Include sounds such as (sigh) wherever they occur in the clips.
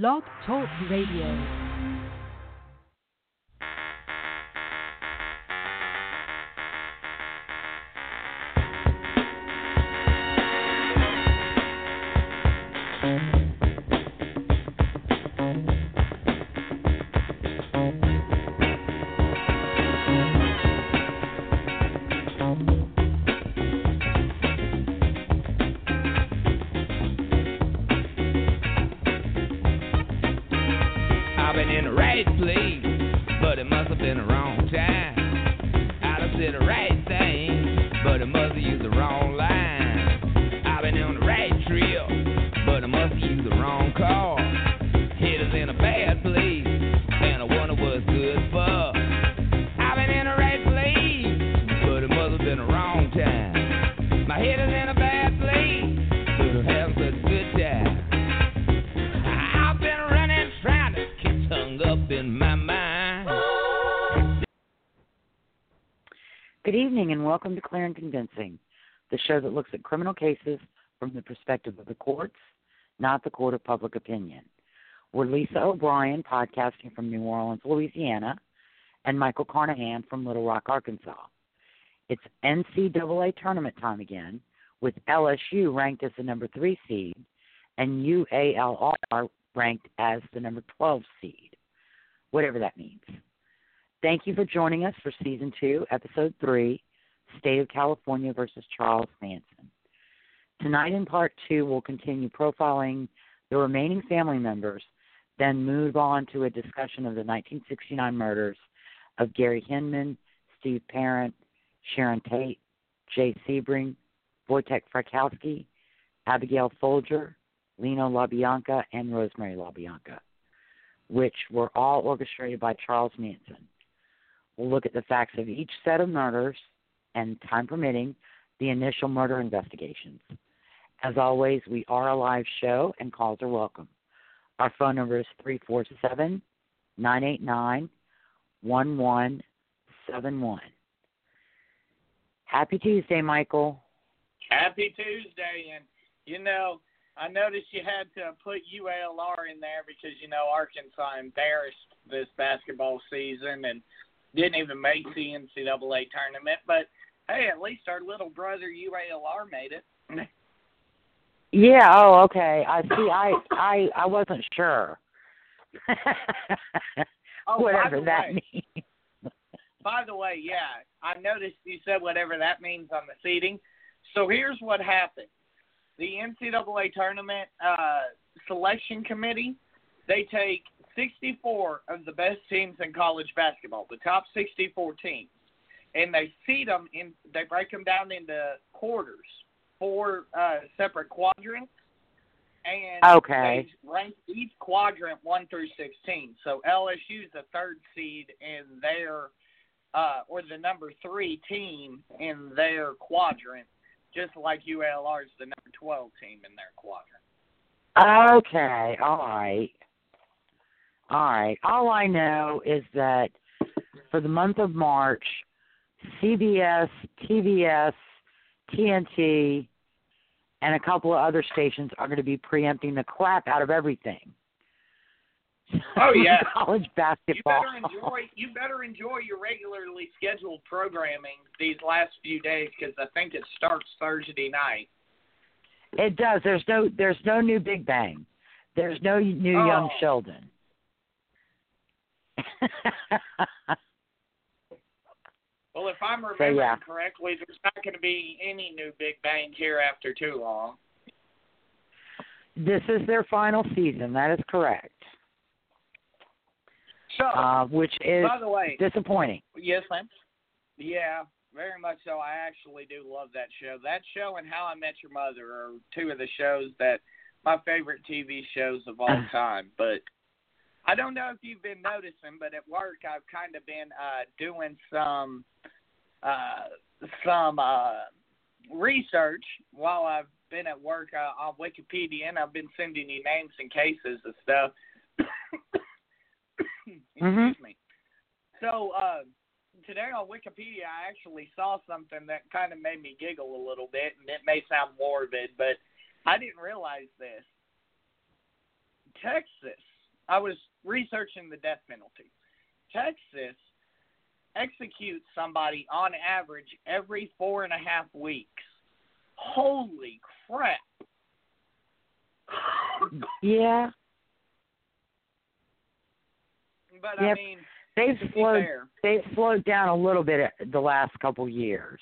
Blog Talk Radio. And Convincing, the show that looks at criminal cases from the perspective of the courts, not the court of public opinion. We're Lisa O'Brien, podcasting from New Orleans, Louisiana, and Michael Carnahan from Little Rock, Arkansas. It's NCAA tournament time again, with LSU ranked as the number three seed and UALR ranked as the number 12 seed, whatever that means. Thank you for joining us for season two, episode three, State of California versus Charles Manson. Tonight, in part two, we'll continue profiling the remaining family members, then move on to a discussion of the 1969 murders of Gary Hinman, Steve Parent, Sharon Tate, Jay Sebring, Voytek Frykowski, Abigail Folger, Leno LaBianca, and Rosemary LaBianca, which were all orchestrated by Charles Manson. We'll look at the facts of each set of murders and, time permitting, the initial murder investigations. As always, we are a live show and calls are welcome. Our phone number is 347 989 1171. Happy Tuesday, Michael. Happy Tuesday, and you know, I noticed you had to put UALR in there because you know Arkansas embarrassed this basketball season and didn't even make the NCAA tournament. But hey, at least our little brother UALR made it. Yeah, oh, okay. I see I I I wasn't sure. (laughs) Oh, Whatever that way- means. By the way, yeah, I noticed you said whatever that means on the seating. So here's what happened: the NCAA tournament uh, selection committee they take 64 of the best teams in college basketball, the top 64 teams, and they seed them in. They break them down into quarters, four uh, separate quadrants. And Okay. they rank each quadrant one through sixteen. So LSU is the third seed in their uh, or the number three team in their quadrant, just like ULR is the number 12 team in their quadrant. Okay, all right. All right. All I know is that for the month of March, CBS, TBS, TNT, and a couple of other stations are going to be preempting the crap out of everything. Oh, (laughs) yeah. college basketball. You better enjoy. You better enjoy your regularly scheduled programming these last few days because I think it starts Thursday night. It does. There's no. There's no new Big Bang. There's no new oh. Young Oh. Sheldon. (laughs) Well, if I'm So, remembering yeah. correctly, there's not going to be any new Big Bang here after too long. this is their final season. That is correct. So, Uh, which is by the way, disappointing. Yes, ma'am. Yeah, very much so. I actually do love that show. That show and How I Met Your Mother are two of the shows that my favorite TV shows of all (laughs) time. But I don't know if you've been noticing, but at work I've kind of been uh, doing some uh, some uh, research while I've been at work uh, on Wikipedia, and I've been sending you names and cases and stuff. (coughs) Excuse Mhm. me. So uh, today on Wikipedia, I actually saw something that kind of made me giggle a little bit, and it may sound morbid, but I didn't realize this. Texas, I was researching the death penalty. Texas executes somebody on average every four and a half weeks. Holy crap. Yeah, But I mean, they've slowed fair, they've slowed down a little bit the last couple years.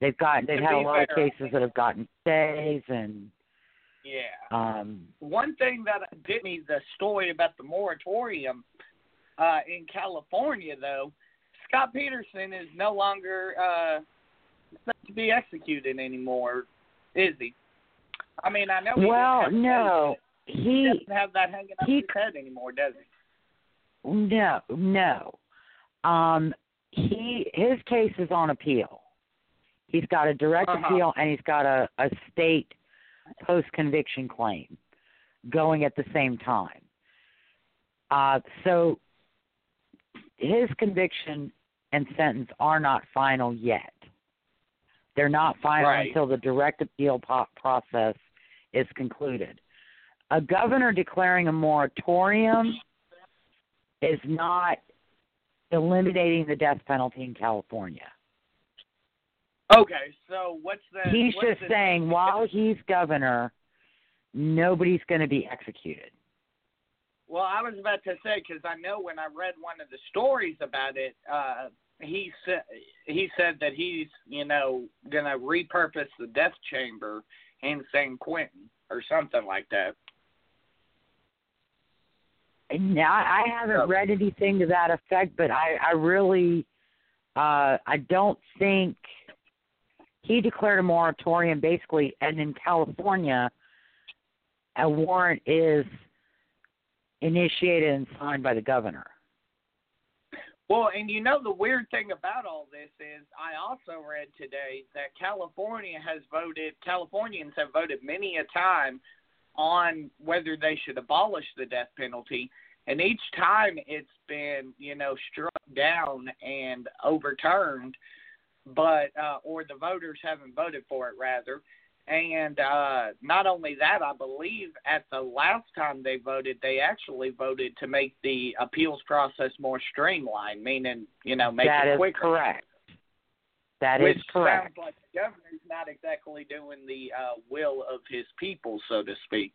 They've got they've had a lot of cases that have gotten stays and yeah. um One thing that did me the story about the moratorium uh, in California, though, Scott Peterson is no longer uh, to be executed anymore, is he? I mean, I know. He well no he he doesn't have that hanging up he- his head anymore, does he? no no um he his case is on appeal. He's got a direct Uh-huh. appeal and he's got a a state post conviction claim going at the same time. Uh so his conviction and sentence are not final yet. They're not final Right. until the direct appeal process is concluded. A governor declaring a moratorium is not eliminating the death penalty in California. Okay, so what's the? He's what's just the- saying while he's governor, nobody's going to be executed. Well, I was about to say because I know when I read one of the stories about it, uh, he said he said that he's you know gonna repurpose the death chamber in San Quentin or something like that. Now, I haven't read anything to that effect, but I, I really, uh, I don't think he declared a moratorium basically, and in California, a warrant is initiated and signed by the governor. Well, and you know the weird thing about all this is I also read today that California has voted Californians have voted many a time on whether they should abolish the death penalty and each time it's been, you know, struck down and overturned but uh or the voters haven't voted for it rather. And uh not only that, I believe at the last time they voted, they actually voted to make the appeals process more streamlined, meaning, you know, make That it is quicker. correct. That is which correct. sounds like the governor's not exactly doing the uh will of his people, so to speak.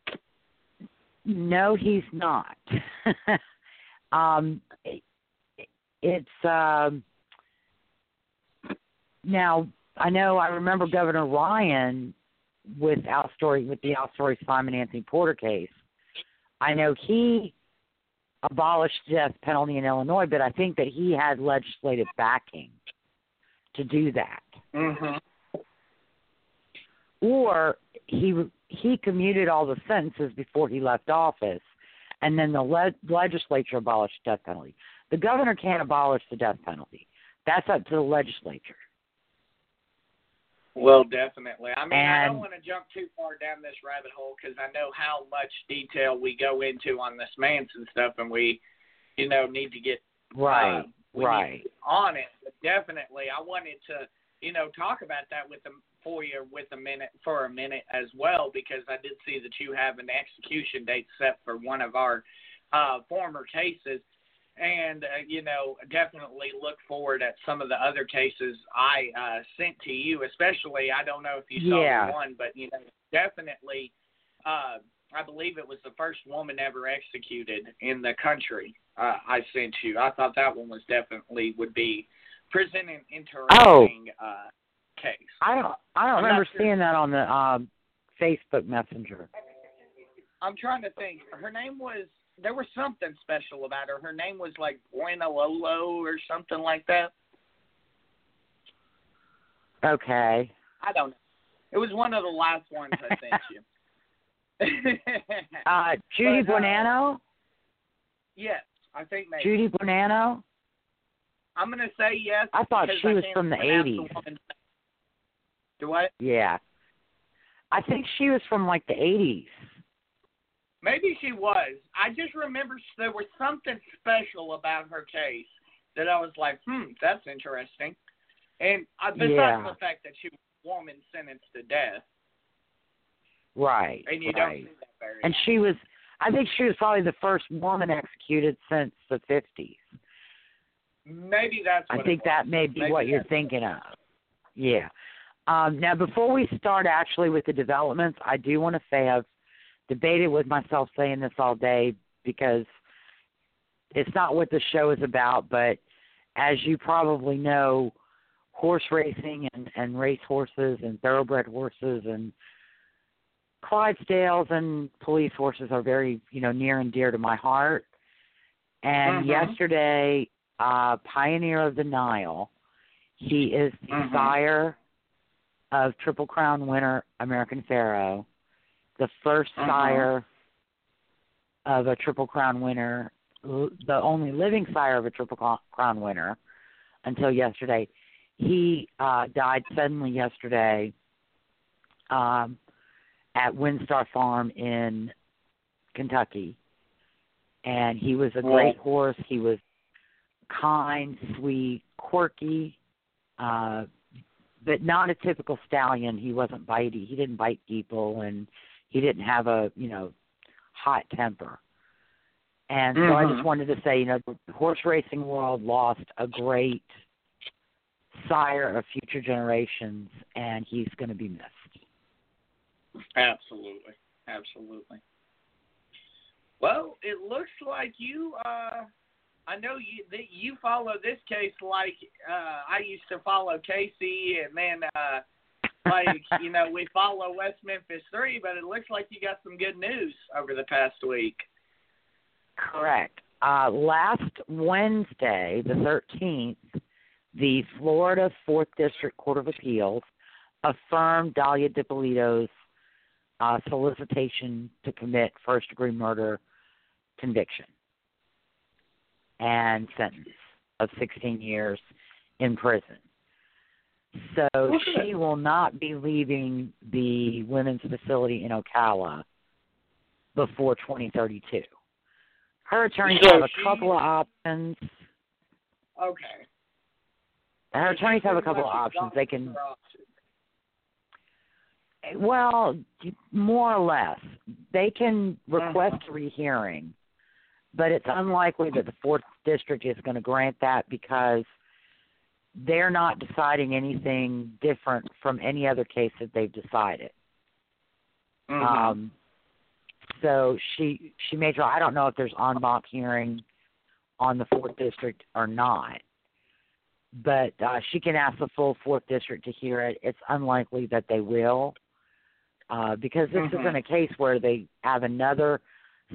No, he's not. (laughs) um, it- it's um, now I know I remember Governor Ryan with Alstory with the Alstory Simon Anthony Porter case. I know he abolished death penalty in Illinois, but I think that he had legislative backing to do that. Mhm. or he he commuted all the sentences before he left office, and then the le- legislature abolished death penalty. The governor can't abolish the death penalty. That's up to the legislature. Well, definitely. I mean, I don't want to jump too far down this rabbit hole because I know how much detail we go into on this Manson stuff, and we, you know, need to get Right, uh, right. on it. But definitely, I wanted to, you know, talk about that with them for you with a minute for a minute as well because I did see that you have an execution date set for one of our uh, former cases. And uh, you know, definitely look forward at some of the other cases I uh, sent to you. Especially, I don't know if you saw Yeah. one, but you know, definitely, uh, I believe it was the first woman ever executed in the country. Uh, I sent you. I thought that one was definitely would be presenting interesting uh, case. I don't I don't I'm remember sure. seeing that on the um, Facebook Messenger. I'm trying to think. Her name was. There was something special about her. Her name was like Buena Lolo or something like that. Okay. I don't know. It was one of the last ones I sent you. (laughs) Uh, Judy But, uh, Buenoano. yes, I think maybe. Judy Buenoano. I'm gonna say yes. I thought she I was from the 80s. woman's name. Do what? Yeah. I think she was from like the 80s. Maybe she was. I just remember there was something special about her case that I was like, hmm, that's interesting. And uh, besides Yeah. the fact that she was a woman sentenced to death, Right. and you don't right. see that very And she was, I think she was probably the first woman executed since the 50s. maybe that's. I think that may be Maybe what you're thinking of. Yeah. Um, now, before we start actually with the developments, I do want to say I've debated with myself saying this all day because it's not what the show is about, but as you probably know, horse racing and, and race horses and thoroughbred horses and Clydesdales and police horses are very, you know, near and dear to my heart. And Mhm. yesterday, uh, Pioneer of the Nile, he is the Mhm. sire of Triple Crown winner American Pharoah, the 1st Mhm. sire of a Triple Crown winner, the only living sire of a Triple Crown winner until yesterday. He uh, died suddenly yesterday um, at WinStar Farm in Kentucky. And he was a great horse. He was kind, sweet, quirky, uh, but not a typical stallion. He wasn't bitey. He didn't bite people, and he didn't have a you know hot temper. And so I just Mhm. wanted to say, you know, the horse racing world lost a great sire of future generations, and he's going to be missed. Absolutely, absolutely. Well, it looks like you. uh I know you that you follow this case like uh I used to follow Casey, and then uh like you know we follow West Memphis Three, but it looks like you got some good news over the past week. Correct. Uh, last Wednesday, the 13th, the Florida 4th District Court of Appeals affirmed Dalia Dippolito's uh, solicitation to commit first degree murder conviction and sentence of 16 years in prison. So at she will not be leaving the women's facility in Ocala before 2032. Her attorneys So have a she- couple of options. Okay. Her attorneys have a couple of options. They can, options. well, more or less, they can request Uh-huh. a rehearing, but it's unlikely that the fourth district is going to grant that because they're not deciding anything different from any other case that they've decided. Mhm. Um, so she she may try. I don't know if there's en banc hearing on the fourth district or not, but uh, she can ask the full fourth district to hear it. It's unlikely that they will, uh, because this Mhm. isn't a case where they have another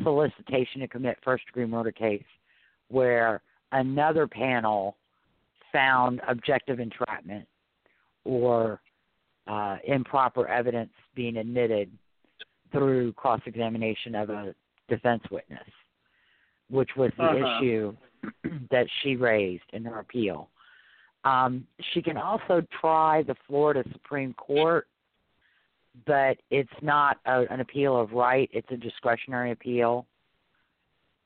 solicitation to commit first degree murder case, where another panel found objective entrapment or uh, improper evidence being admitted through cross examination of a defense witness, which was the Uh-huh. issue (clears throat) that she raised in her appeal. Um, she can also try the Florida Supreme Court, but it's not a, an appeal of right, it's a discretionary appeal.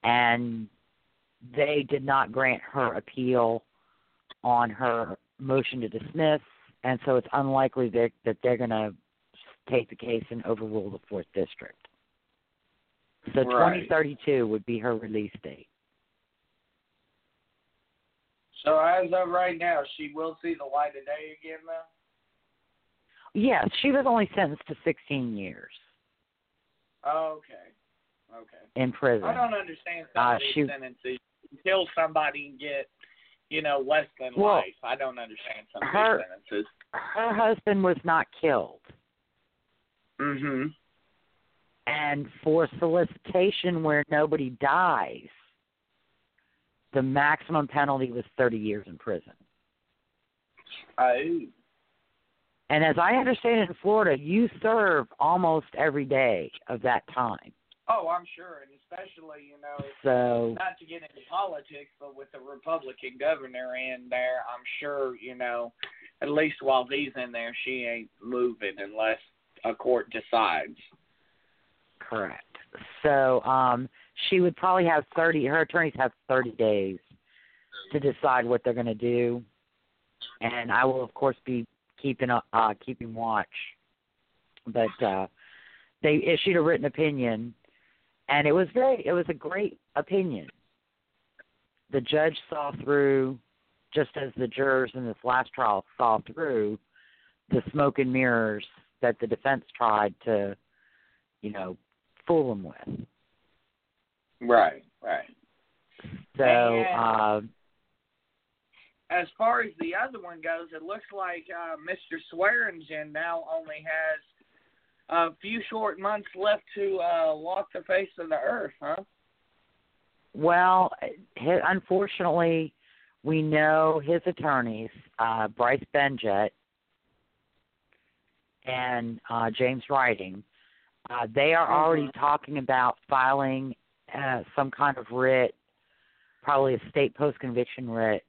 And they did not grant her appeal on her motion to dismiss, and so it's unlikely that, that they're going to take the case and overrule the fourth district. So Right. 2032 would be her release date. So as of right now, she will see the light of day again, though. Yes, she was only sentenced to 16 years Okay. Okay. in prison. I don't understand some Uh, of these she- sentences. Kill somebody and get, you know, less than Well, life. I don't understand some of her- these sentences. Her husband was not killed, Mm-hmm. and for solicitation where nobody dies, the maximum penalty was 30 years in prison. Oh. And as I understand it in Florida, you serve almost every day of that time. Oh, I'm sure, and especially you know, So not to get into politics, but with the Republican governor in there, I'm sure you know, at least while he's in there, she ain't moving unless a court decides. correct. So um she would probably have 30 her attorneys have 30 days to decide what they're going to do. And I will of course be keeping uh keeping watch. But uh they issued a written opinion and it was very it was a great opinion. The judge saw through just as the jurors in this last trial saw through the smoke and mirrors that the defense tried to, you know, fool them with. Right, right. So, And- uh, As far as the other one goes, it looks like uh, Mr. Swearingen now only has a few short months left to uh, walk the face of the earth, huh? well, unfortunately, we know his attorneys, uh, Bryce Benjet and uh, James Rytting. Uh, they are already Mhm. talking about filing uh, some kind of writ, probably a state post conviction writ,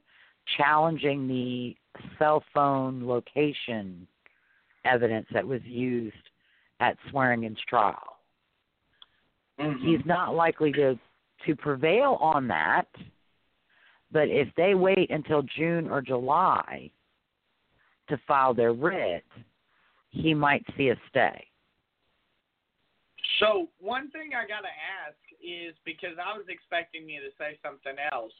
challenging the cell phone location evidence that was used at Swearingen's trial. Mm-hmm. He's not likely to to prevail on that, but if they wait until June or July to file their writ, he might see a stay. So one thing I gotta ask is because I was expecting you to say something else.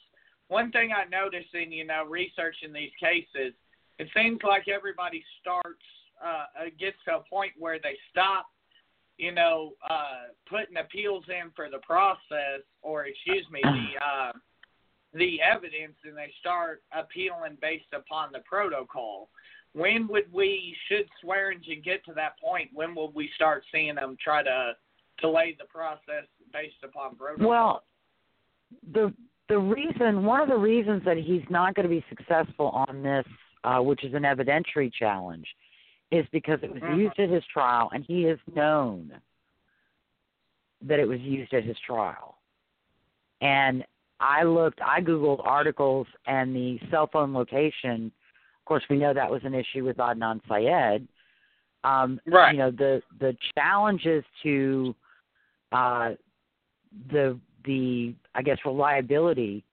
One thing I noticed in you know researching these cases, it seems like everybody starts uh, uh, gets to a point where they stop, you know, uh, putting appeals in for the process, or excuse me, the (clears throat) uh, the evidence, and they start appealing based upon the protocol. When would we, should Swearingen get to that point, when will we start seeing them try to delay the process based upon protocol? Well, the the reason one of the reasons that he's not going to be successful on this, uh, which is an evidentiary challenge, is because it was Mhm. used at his trial, and he is known that it was used at his trial. And I looked, I googled articles and the cell phone location. Of course, we know that was an issue with Adnan Syed. Um, Right. You know the the challenges to uh, the the I guess reliability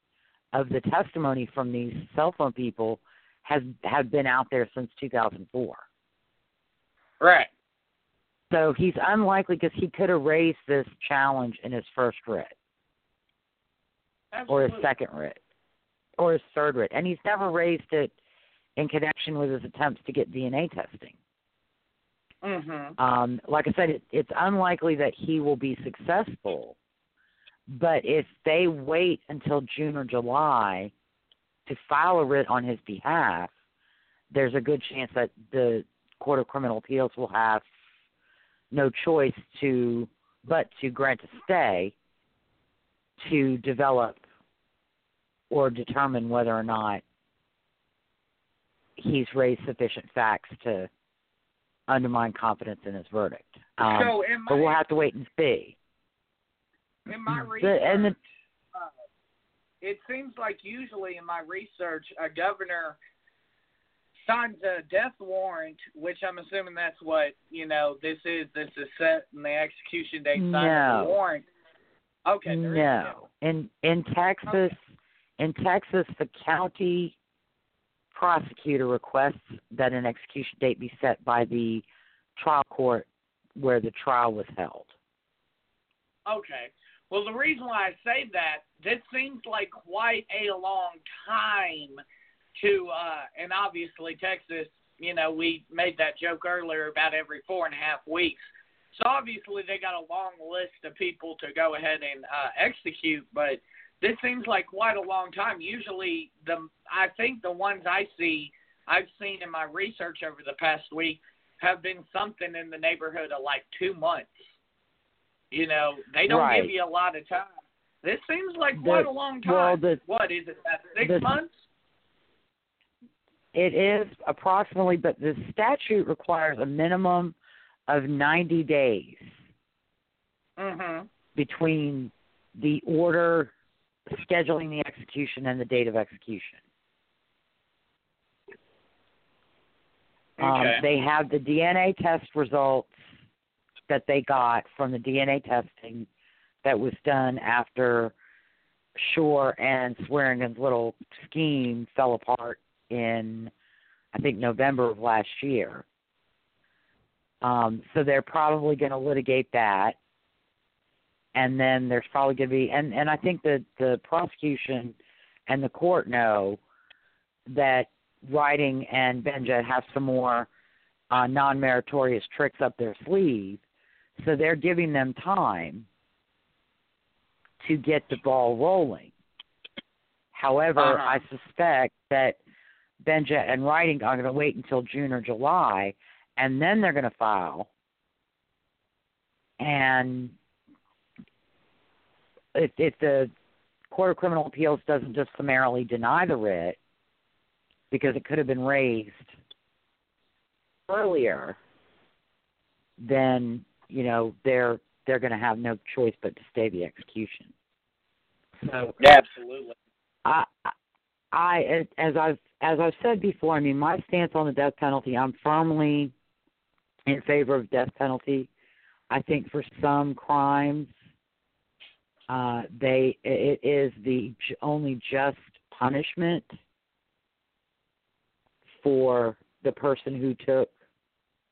of the testimony from these cell phone people has have been out there since 2004. Right. So he's unlikely because he could have raised this challenge in his first writ or his second writ or his third writ, and he's never raised it in connection with his attempts to get DNA testing. Mhm. Um, like I said, it, it's unlikely that he will be successful. But if they wait until June or July to file a writ on his behalf, there's a good chance that the Court of Criminal Appeals will have no choice to but to grant a stay to develop or determine whether or not he's raised sufficient facts to undermine confidence in his verdict. Um, so my, but we'll have to wait and see. in my research, the- uh, it seems like usually in my research, a governor signs a death warrant, which I'm assuming that's what you know this is. This is set and the execution date signs No. the warrant. Okay. there is a no, in in Texas, in Texas, the county prosecutor requests that an execution date be set by the trial court where the trial was held. Okay. Well, the reason why I say that, this seems like quite a long time to, uh, and obviously Texas, you know, we made that joke earlier about every four and a half weeks. So obviously they got a long list of people to go ahead and uh, execute, but this seems like quite a long time. Usually, the I think the ones I see, I've seen in my research over the past week, have been something in the neighborhood of like two months. You know, they don't Right. give you a lot of time. This seems like The- quite a long time. well, the- what is it? About six the- months? It is approximately, but the statute requires a minimum of 90 days Mhm. between the order scheduling the execution and the date of execution. Um, Okay. they have the DNA test results that they got from the DNA testing that was done after Shore and Swearingen's little scheme fell apart in, I think, November of last year. Um, so they're probably going to litigate that, and then there's probably going to be, and and I think that the prosecution and the court know that Rytting and Benjet have some more uh, non-meritorious tricks up their sleeve, so they're giving them time to get the ball rolling. However, Uh-huh. I suspect that Benjet and Rytting are going to wait until June or July, and then they're going to file. And if, if the Court of Criminal Appeals doesn't just summarily deny the writ, because it could have been raised earlier, then you know they're they're going to have no choice but to stay the execution. So Absolutely. I, I, as I've as I've said before, I mean, my stance on the death penalty, I'm firmly in favor of death penalty. I think for some crimes, uh, they it is the only just punishment for the person who took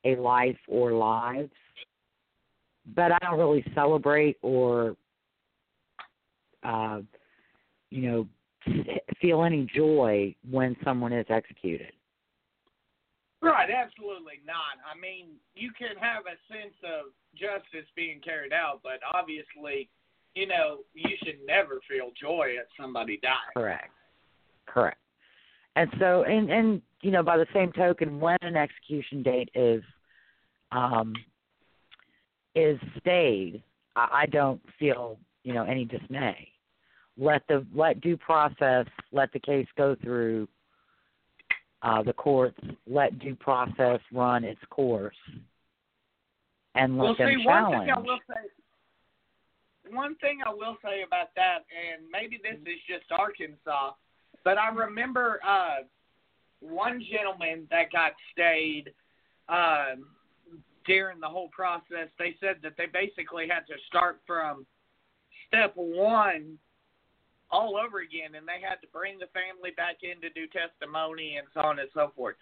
a life or lives. But I don't really celebrate or, uh, you know, feel any joy when someone is executed. Right, absolutely not. I mean, you can have a sense of justice being carried out, but obviously, you know, you should never feel joy at somebody dying. Correct. Correct. And so, and and you know, by the same token, when an execution date is um, is stayed, I, I don't feel you know any dismay. Let the let due process, let the case go through uh, the courts, let due process run its course, and let well, them see, one thing I will say, one thing I will say about that, and maybe this is just Arkansas, but I remember uh, one gentleman that got stayed um, during the whole process. They said that they basically had to start from step one all over again, and they had to bring the family back in to do testimony and so on and so forth.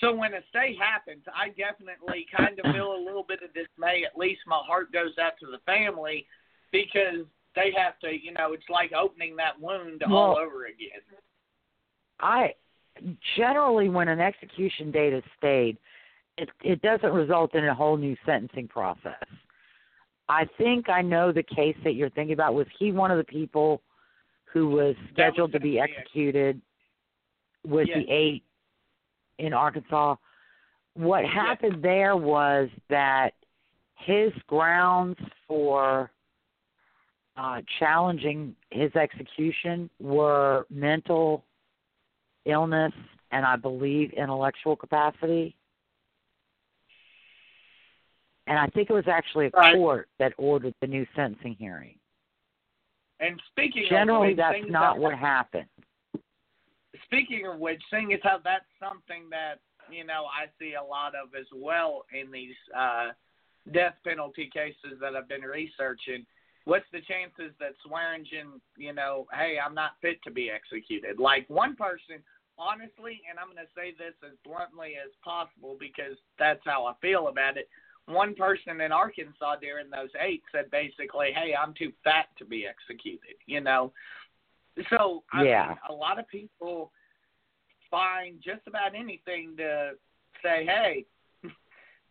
So when a stay happens, I definitely kind of feel a little bit of dismay. At least my heart goes out to the family because they have to, you know, it's like opening that wound all over again. I generally, when an execution date is stayed, it it doesn't result in a whole new sentencing process. I think I know the case that you're thinking about. Was he one of the people who was That was scheduled to be executed with Yes. the eight in Arkansas? What Yes. happened there was that his grounds for uh, challenging his execution were mental illness and I believe intellectual capacity. And I think it was actually a Right. court that ordered the new sentencing hearing. And speaking Generally, of which, that's not how- what happened. Speaking of which, seeing as how that's something that you know I see a lot of as well in these uh, death penalty cases that I've been researching. What's the chances that Swearingen, you know, hey, I'm not fit to be executed? Like one person, honestly, and I'm going to say this as bluntly as possible because that's how I feel about it. One person in Arkansas during those eight said basically, "Hey, I'm too fat to be executed," you know. So I Yeah. mean, a lot of people find just about anything to say, "Hey, (laughs)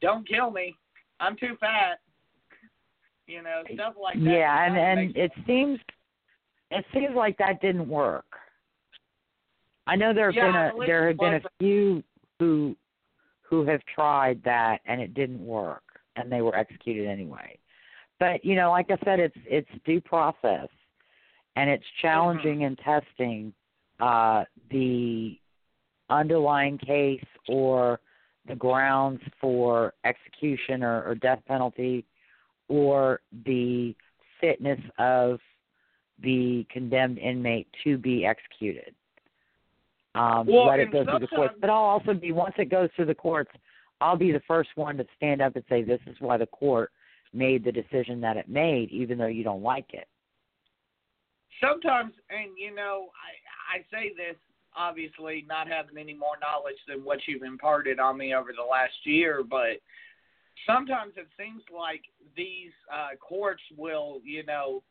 don't kill me. I'm too fat." You know, stuff like that. Yeah, and and it seems it seems like that didn't work. I know there have Yeah, been a there have been a few who who have tried that and it didn't work and they were executed anyway. But you know, like I said, it's it's due process and it's challenging and testing uh the underlying case or the grounds for execution or, or death penalty or the fitness of the condemned inmate to be executed. Um, Well, let it go through the courts. But I'll also be once it goes through the courts, I'll be the first one to stand up and say this is why the court made the decision that it made, even though you don't like it. sometimes, and you know, I I say this obviously not having any more knowledge than what you've imparted on me over the last year, but sometimes it seems like these uh, courts will, you know,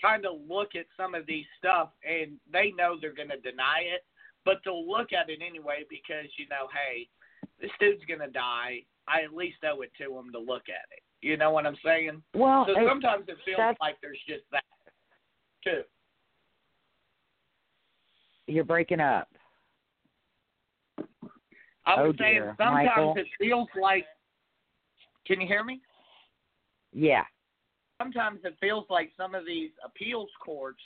kind of look at some of these stuff and they know they're going to deny it, but they'll look at it anyway because you know, hey, this dude's going to die. I at least owe it to him to look at it. You know what I'm saying? Well, So it- sometimes it feels like there's just that too. you're breaking up. I was Oh, saying dear. sometimes Michael? it feels like. Can you hear me? Yeah. Sometimes it feels like some of these appeals courts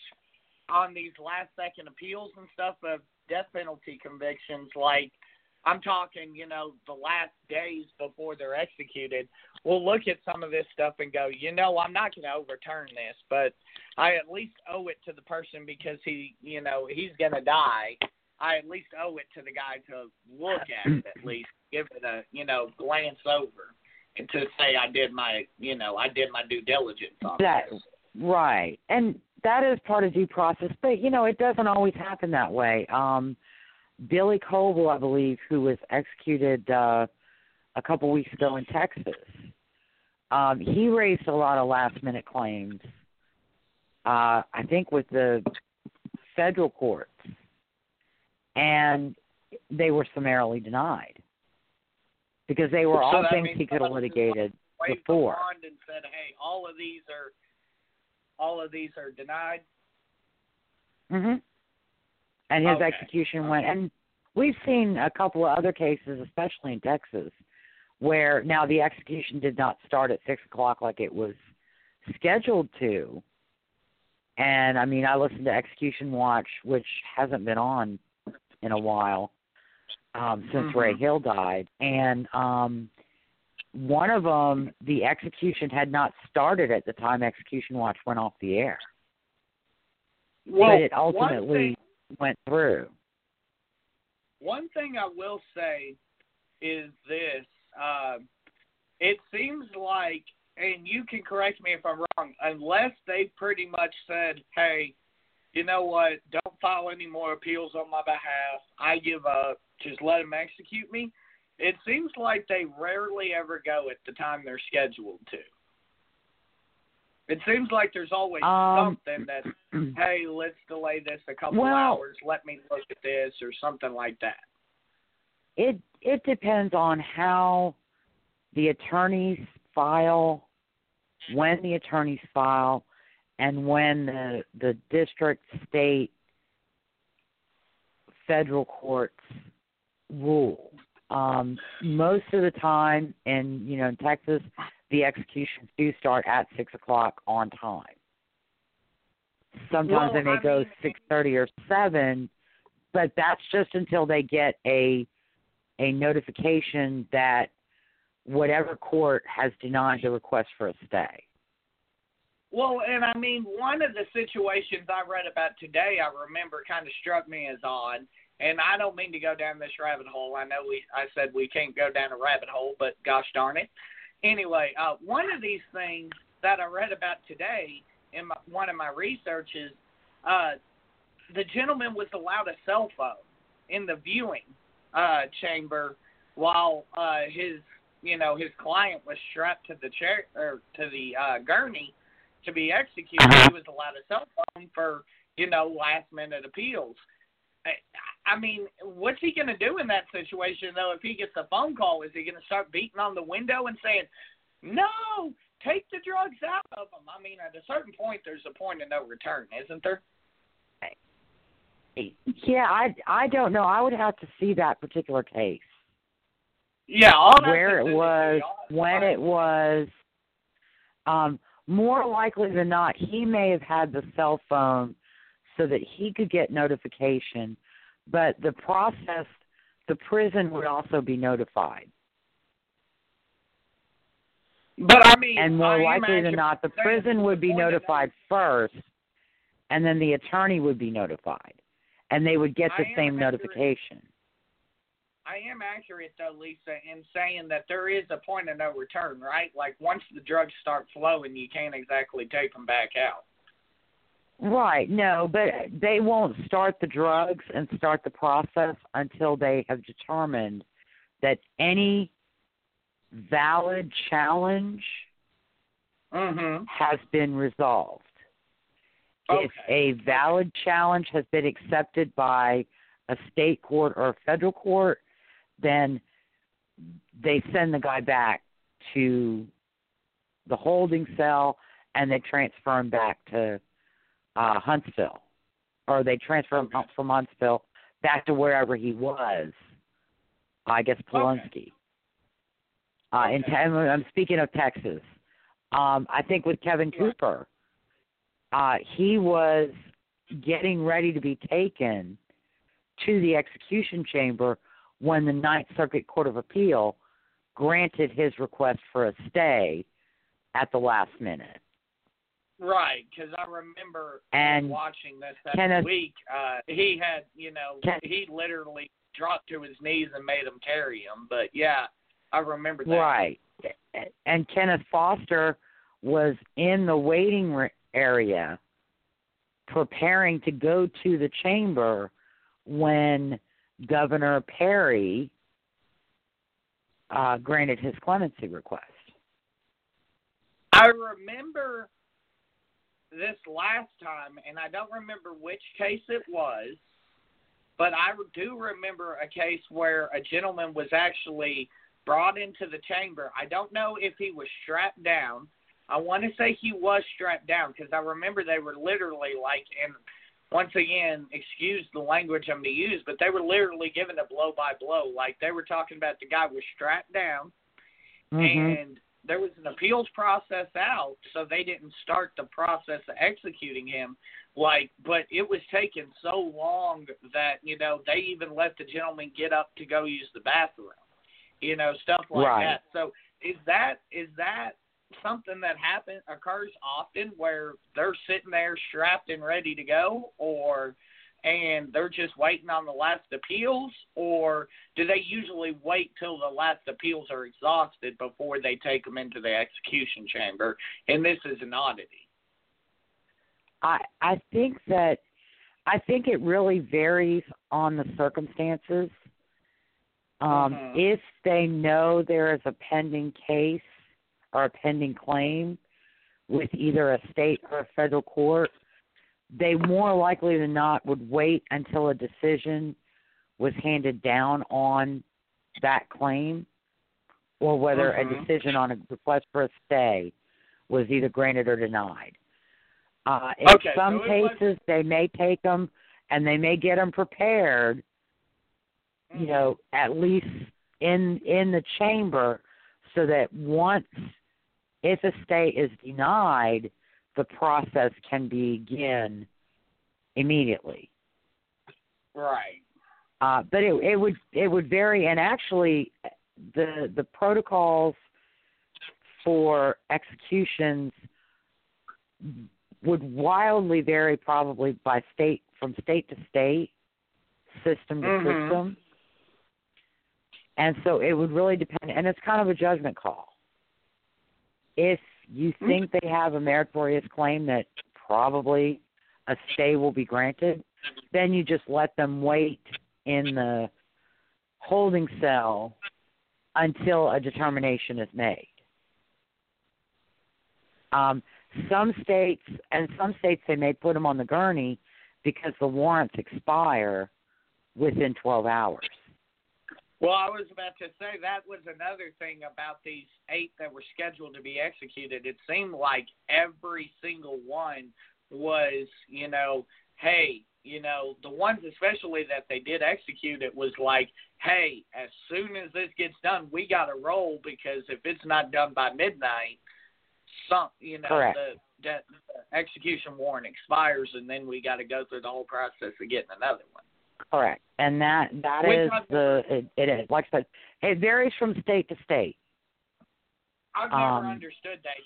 on these last second appeals and stuff of death penalty convictions, like I'm talking, you know, the last days before they're executed, will look at some of this stuff and go, you know, I'm not going to overturn this, but I at least owe it to the person because he, you know, he's going to die. I at least owe it to the guy to look at it at least, give it a, you know, glance over, and to say I did my, you know, I did my due diligence on That this. right, and that is part of due process. But you know, it doesn't always happen that way. Um, Billy Coble, I believe, who was executed uh, a couple weeks ago in Texas, um, he raised a lot of last-minute claims. Uh, I think with the federal courts, and they were summarily denied because they were So all things he could have litigated before. and said, "Hey, all of these are, all of these are denied." hmm And his Okay. execution went. And we've seen a couple of other cases, especially in Texas, where now the execution did not start at six o'clock like it was scheduled to. And I mean, I listened to Execution Watch, which hasn't been on in a while um, since Ray Mhm. Hill died, and um, one of them, the execution had not started at the time Execution Watch went off the air Well, but it ultimately thing- went through. One thing I will say is this: uh, it seems like, and you can correct me if I'm wrong, unless they pretty much said, "Hey, you know what? Don't file any more appeals on my behalf. I give up. Just let them execute me." It seems like they rarely ever go at the time they're scheduled to. It seems like there's always Um, something that, (clears throat) hey, let's delay this a couple Well- hours. Let me look at this or something like that. It it depends on how the attorneys file, when the attorneys file, and when the the district, state, federal courts rule. Um, most of the time, in you know in Texas, the executions do start at six o'clock on time. Sometimes Well, they may I go six thirty or seven, but that's just until they get a a notification that whatever court has denied the request for a stay. Well, and I mean, one of the situations I read about today, I remember kind of struck me as odd. And I don't mean to go down this rabbit hole. I know we, I said we can't go down a rabbit hole, but gosh darn it. Anyway, uh, one of these things that I read about today in my, one of my researches, uh, the gentleman was allowed a cell phone in the viewing uh, chamber while uh, his, you know, his client was strapped to the chair or to the uh, gurney to be executed, he was allowed a cell phone for you know last minute appeals. I mean, what's he going to do in that situation though? If he gets a phone call, is he going to start beating on the window and saying, "No, take the drugs out of him"? I mean, at a certain point, there's a point of no return, isn't there? Yeah, I I don't know. I would have to see that particular case. Yeah, all that where it was, when it was. Um, more likely than not, he may have had the cell phone so that he could get notification. But the process the prison would also be notified. But I mean, And more likely than not, the prison would be the point of notified first, and then the attorney would be notified, and they would get the same notification. I am accurate though, Lisa, in saying that there is a point of no return, right? Like once the drugs start flowing, you can't exactly take them back out. Right. No, but they won't start the drugs and start the process until they have determined that any valid challenge Mm-hmm. has been resolved. Okay. If a valid challenge has been accepted by a state court or a federal court, then they send the guy back to the holding cell and they transfer him back to uh, Huntsville, or they transfer him Okay. from Huntsville back to wherever he was. I guess Polunsky. Uh, in Okay. Te- I'm speaking of Texas. Um, I think with Kevin. Cooper, uh, he was getting ready to be taken to the execution chamber when the Ninth Circuit Court of Appeal granted his request for a stay at the last minute. Right, because I remember And watching this that Kenneth- week. Uh, he had, you know, Ken- he literally dropped to his knees and made him carry him. But yeah, I remember that. Right. And Kenneth Foster was in the waiting area preparing to go to the chamber when Governor Perry uh, granted his clemency request. I remember this last time, and I don't remember which case it was, but I do remember a case where a gentleman was actually brought into the chamber. I don't know if he was strapped down. I want to say he was strapped down because I remember they were literally like, and once again, excuse the language I'm going to use, but they were literally given a blow by blow. Like they were talking about the guy was strapped down Mhm. and there was an appeals process out, so they didn't start the process of executing him. Like, but it was taking so long that you know they even let the gentleman get up to go use the bathroom, you know, stuff like Right. that. So is that is that something that happen occurs often where they're sitting there strapped and ready to go, or and they're just waiting on the last appeals, or do they usually wait till the last appeals are exhausted before they take them into the execution chamber? And this is an oddity. I I think that I think it really varies on the circumstances. Um, Mhm. If they know there is a pending case or a pending claim with either a state or a federal court, they more likely than not would wait until a decision was handed down on that claim or whether a decision on a request for a stay was either granted or denied. Uh, in Okay, some so it was- cases, they may take them and they may get them prepared, you know, at least in in the chamber, so that once if a stay is denied, the process can begin immediately. Right. Uh, but it it would it would vary, and actually, the the protocols for executions would wildly vary, probably by state from state to state, system to Mhm. system, and so it would really depend. And it's kind of a judgment call. If you think they have a meritorious claim that probably a stay will be granted, then you just let them wait in the holding cell until a determination is made. Um, some states, and some states, they may put them on the gurney because the warrants expire within 12 hours. Well, I was about to say that was another thing about these eight that were scheduled to be executed. It seemed like every single one was, you know, hey, you know, the ones especially that they did execute, it was like, hey, as soon as this gets done, we got to roll because if it's not done by midnight, some, you know, Correct. the, the, the execution warrant expires, and then we got to go through the whole process of getting another one. Correct, and that that Which is I've the it, it is like I said, it varies from state to state. I've never Um, understood that.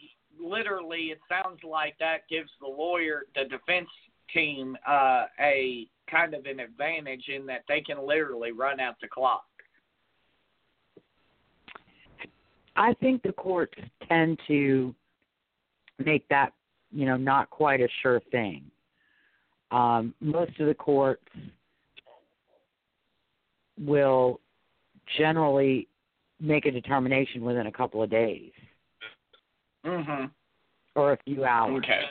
Literally, it sounds like that gives the lawyer, the defense team, uh, a kind of an advantage in that they can literally run out the clock. I think the courts tend to make that, you know, not quite a sure thing. Um, most of the courts will generally make a determination within a couple of days Mhm. or a few hours. Okay.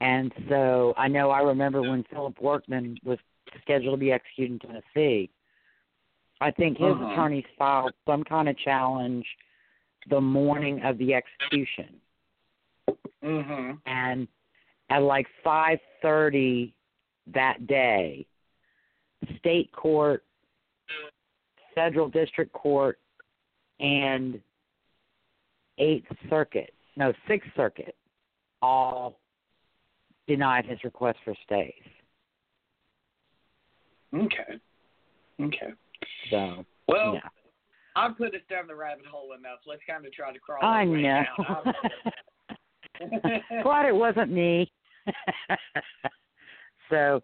And so I know I remember when Philip Workman was scheduled to be executed in Tennessee. I think his Uh-huh. attorneys filed some kind of challenge the morning of the execution. Mhm. and at like 5:30 that day state court federal district court and 8th circuit no 6th circuit all denied his request for stays Okay. Okay. so Well, yeah I put us down the rabbit hole enough. Let's kind of try to crawl. i know (laughs) glad it wasn't me. (laughs) so,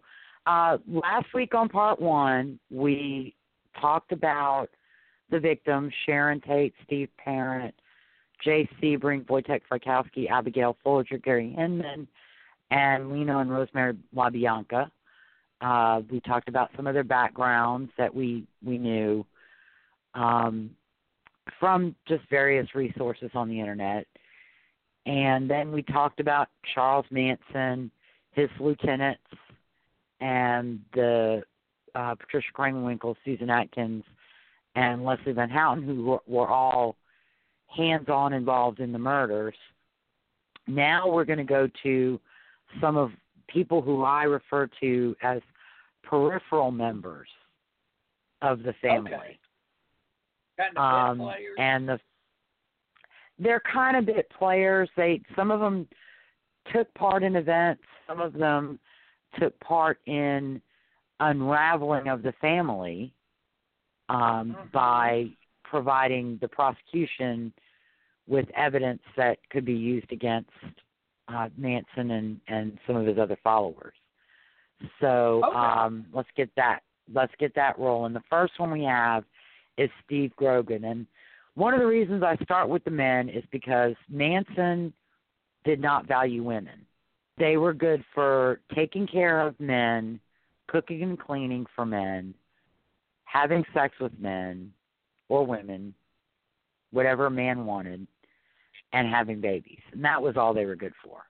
uh, last week on part one, we talked about the victims Sharon Tate, Steve Parent, Jay Sebring, Voytek Frykowski, Abigail Folger, Gary Hinman, and Leno and Rosemary LaBianca. Uh, we talked about some of their backgrounds that we, we knew um, from just various resources on the internet. And then we talked about Charles Manson, his lieutenants, and the uh, Patricia Krenwinkel, Susan Atkins, and Leslie Van Houten, who were, were all hands-on involved in the murders. Now we're going to go to some of people who I refer to as peripheral members of the family Okay. Kind of um, players. and the they're kind of bit players. They some of them took part in events. Some of them took part in unraveling of the family um, Mhm. by providing the prosecution with evidence that could be used against uh, Manson and and some of his other followers. So Okay. um, let's get that let's get that rolling. The first one we have is Steve Grogan, and one of the reasons I start with the men is because Manson did not value women. They were good for taking care of men, cooking and cleaning for men, having sex with men or women, whatever a man wanted, and having babies. And that was all they were good for.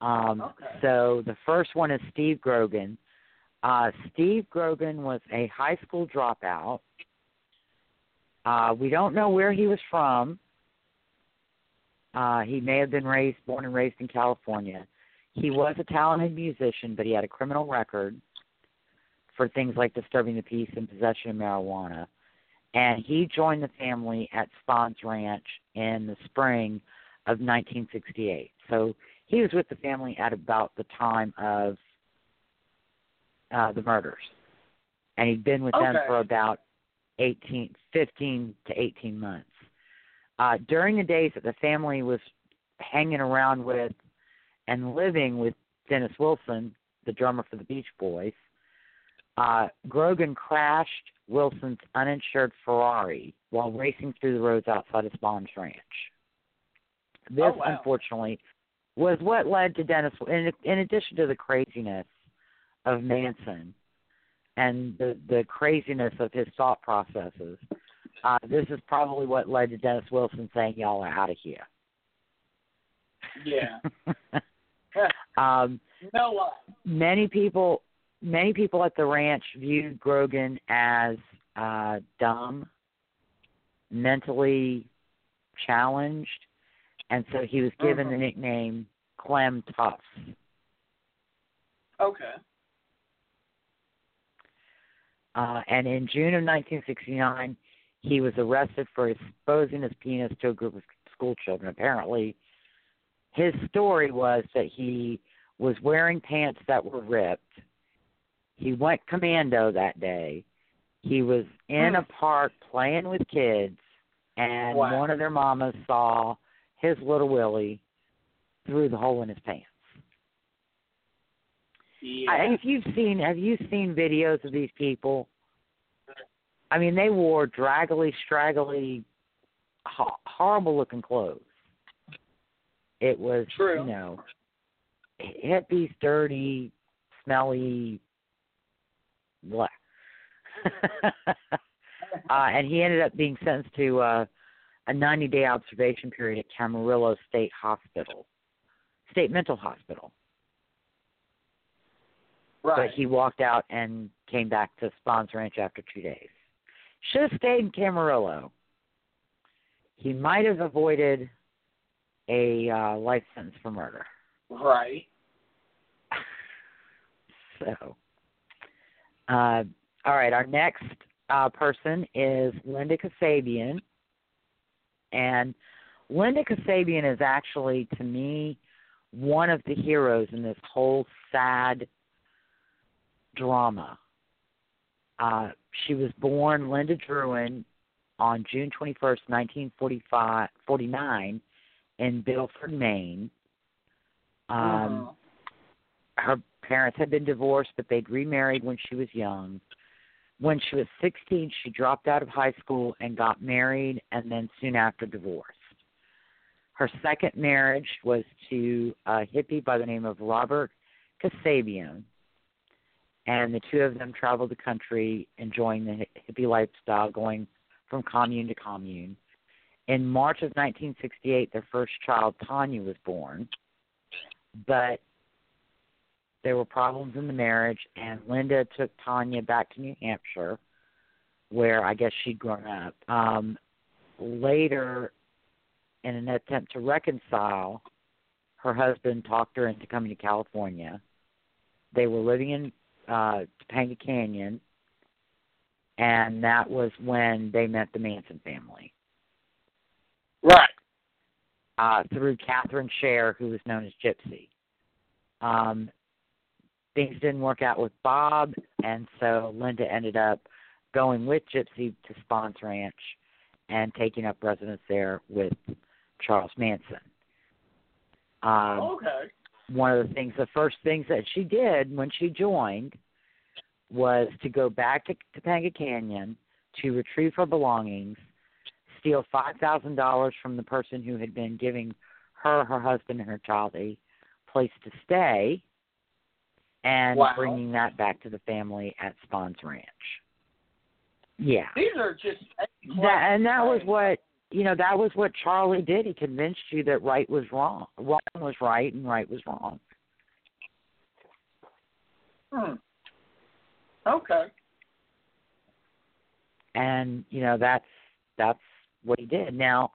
Um, Okay. So the first one is Steve Grogan. Uh, Steve Grogan was a high school dropout. Uh, we don't know where he was from. Uh, he may have been raised, born and raised in California. He was a talented musician, but he had a criminal record for things like disturbing the peace and possession of marijuana. And he joined the family at Spahn's Ranch in the spring of 1968. So he was with the family at about the time of uh, the murders, and he'd been with them for about 18, 15 to 18 months. Uh, during the days that the family was hanging around with and living with Dennis Wilson, the drummer for the Beach Boys, uh, Grogan crashed Wilson's uninsured Ferrari while racing through the roads outside of Spahn's Ranch. This, Oh, wow. unfortunately, was what led to Dennis. In, in addition to the craziness of Manson and the the craziness of his thought processes, uh, this is probably what led to Dennis Wilson saying, "Y'all are out of here." yeah. (laughs) um, No lie. many people many people at the ranch viewed Grogan as uh dumb, mentally challenged, and so he was given the Mhm. nickname Clem Tufts. Okay. Uh, and in June of 1969, he was arrested for exposing his penis to a group of school children. Apparently, his story was that he was wearing pants that were ripped He went commando that day. He was in a park playing with kids, and Wow. one of their mamas saw his little Willie through the hole in his pants. Yeah. I, if you've seen, have you seen videos of these people? I mean, they wore draggly, straggly, ho- horrible-looking clothes. It was, True. you know, hippies, dirty, smelly, blah. (laughs) uh, and he ended up being sentenced to uh, a 90-day observation period at Camarillo State Hospital, State Mental Hospital right. but he walked out and came back to Spahn's Ranch after two days. Should have stayed in Camarillo. He might have avoided a uh, life sentence for murder. right. (laughs) So, uh, all right, our next uh, person is Linda Kasabian. And Linda Kasabian is actually, to me, one of the heroes in this whole sad drama. Uh, she was born Linda Drouin on June 21st, 1949, in Biddeford, Maine. Um, Mhm. her parents had been divorced, but they'd remarried when she was young. When she was 16, she dropped out of high school and got married, and then soon after divorced. Her second marriage was to a hippie by the name of Robert Kasabian, and the two of them traveled the country enjoying the hi- hippie lifestyle, going from commune to commune. In March of 1968, their first child, Tanya, was born, but there were problems in the marriage, and Linda took Tanya back to New Hampshire, where I guess she'd grown up. Um, later, in an attempt to reconcile, her husband talked her into coming to California. They were living in uh, Topanga Canyon, and that was when they met the Manson family Right. uh, through Catherine Share, who was known as Gypsy. Um, things didn't work out with Bob, and so Linda ended up going with Gypsy to Spahn's Ranch and taking up residence there with Charles Manson. Um, Okay. One of the things, the first things that she did when she joined was to go back to Topanga Canyon to retrieve her belongings, steal five thousand dollars from the person who had been giving her, her husband, and her child a place to stay, and Wow. bringing that back to the family at Spahn's Ranch. Yeah, These are just that, and that was what you know. That was what Charlie did. He convinced you that right was wrong, wrong was right, and right was wrong. Hmm. Okay. and you know that's that's what he did. Now,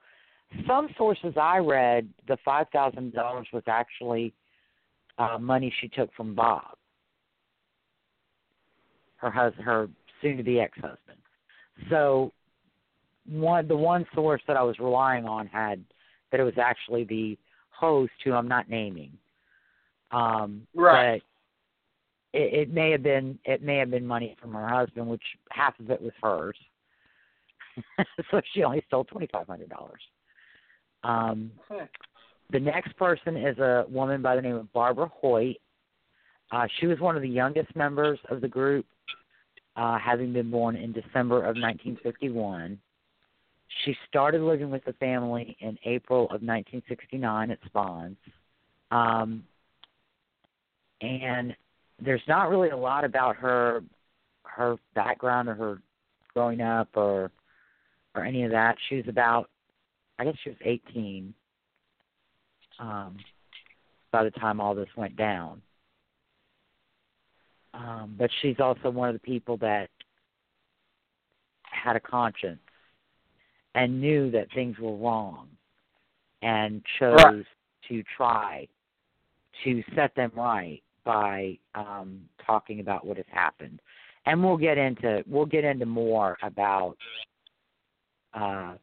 some sources I read, the five thousand dollars was actually uh, money she took from Bob, her hus her soon-to-be ex-husband. So, one the one source that I was relying on had that it was actually the host, who I'm not naming. Um, Right. But it, it may have been it may have been money from her husband, which half of it was hers. (laughs) so she only stole twenty five hundred dollars. Um, Hmm. the next person is a woman by the name of Barbara Hoyt. Uh, she was one of the youngest members of the group, uh, having been born in December of 1951. She started living with the family in April of 1969 at Spahn's. Um, and there's not really a lot about her her background or her growing up or or any of that. She was about I guess she was 18 um, by the time all this went down. Um, but she's also one of the people that had a conscience and knew that things were wrong and chose Right. to try to set them right by um, talking about what has happened. And we'll get into we'll get into more about uh,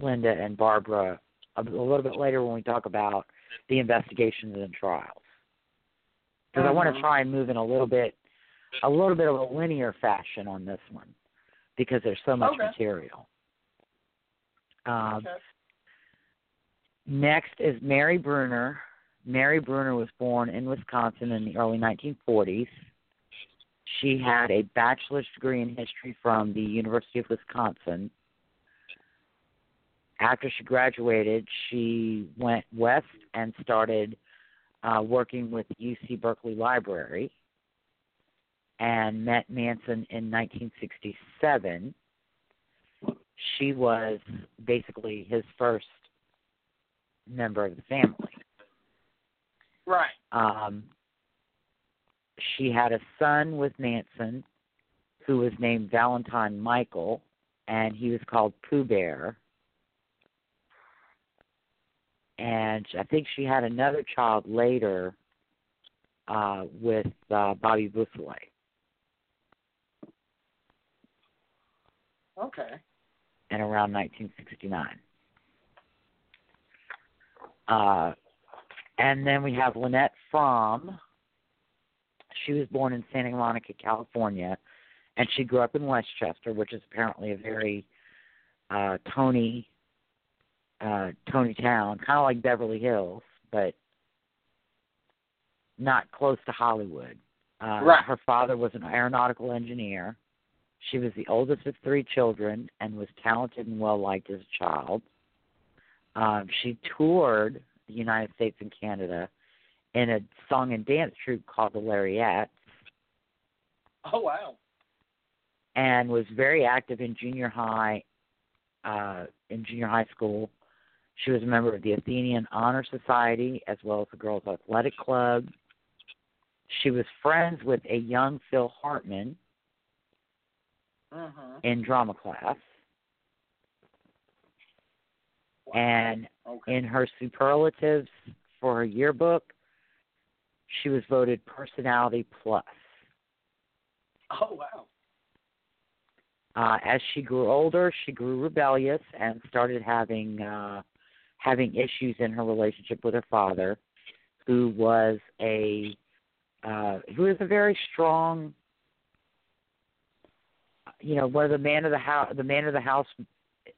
Linda and Barbara a, a little bit later when we talk about the investigations and trials. because I want to Mhm. try and move in a little bit, a little bit of a linear fashion on this one, because there's so much Okay. material. Um, Okay. Next is Mary Brunner. Mary Brunner was born in Wisconsin in the early 1940s. She had a bachelor's degree in history from the University of Wisconsin. After she graduated, she went west and started uh, working with UC Berkeley Library and met Manson in 1967. She was basically his first member of the family. Right. Um, she had a son with Manson who was named Valentine Michael, and he was called Pooh Bear. And I think she had another child later uh, with uh, Bobby Beausoleil. Okay. And around 1969. Uh, and then we have Lynette Fromme. She was born in Santa Monica, California, and she grew up in Westchester, which is apparently a very uh, Tony uh, Tony town, kind of like Beverly Hills, but not close to Hollywood. Uh, Right. Her father was an aeronautical engineer. She was the oldest of three children and was talented and well liked as a child. Um, she toured the United States and Canada in a song and dance troupe called the Lariats Oh wow. and was very active in junior high uh in junior high school. She was a member of the Athenian Honor Society as well as the Girls Athletic Club. She was friends with a young Phil Hartman Mhm. in drama class. And Okay. in her superlatives for her yearbook, she was voted personality plus. Oh wow. Uh, as she grew older, she grew rebellious and started having uh, having issues in her relationship with her father, who was a uh, who was a very strong, you know, one of the man of the house. The man of the house,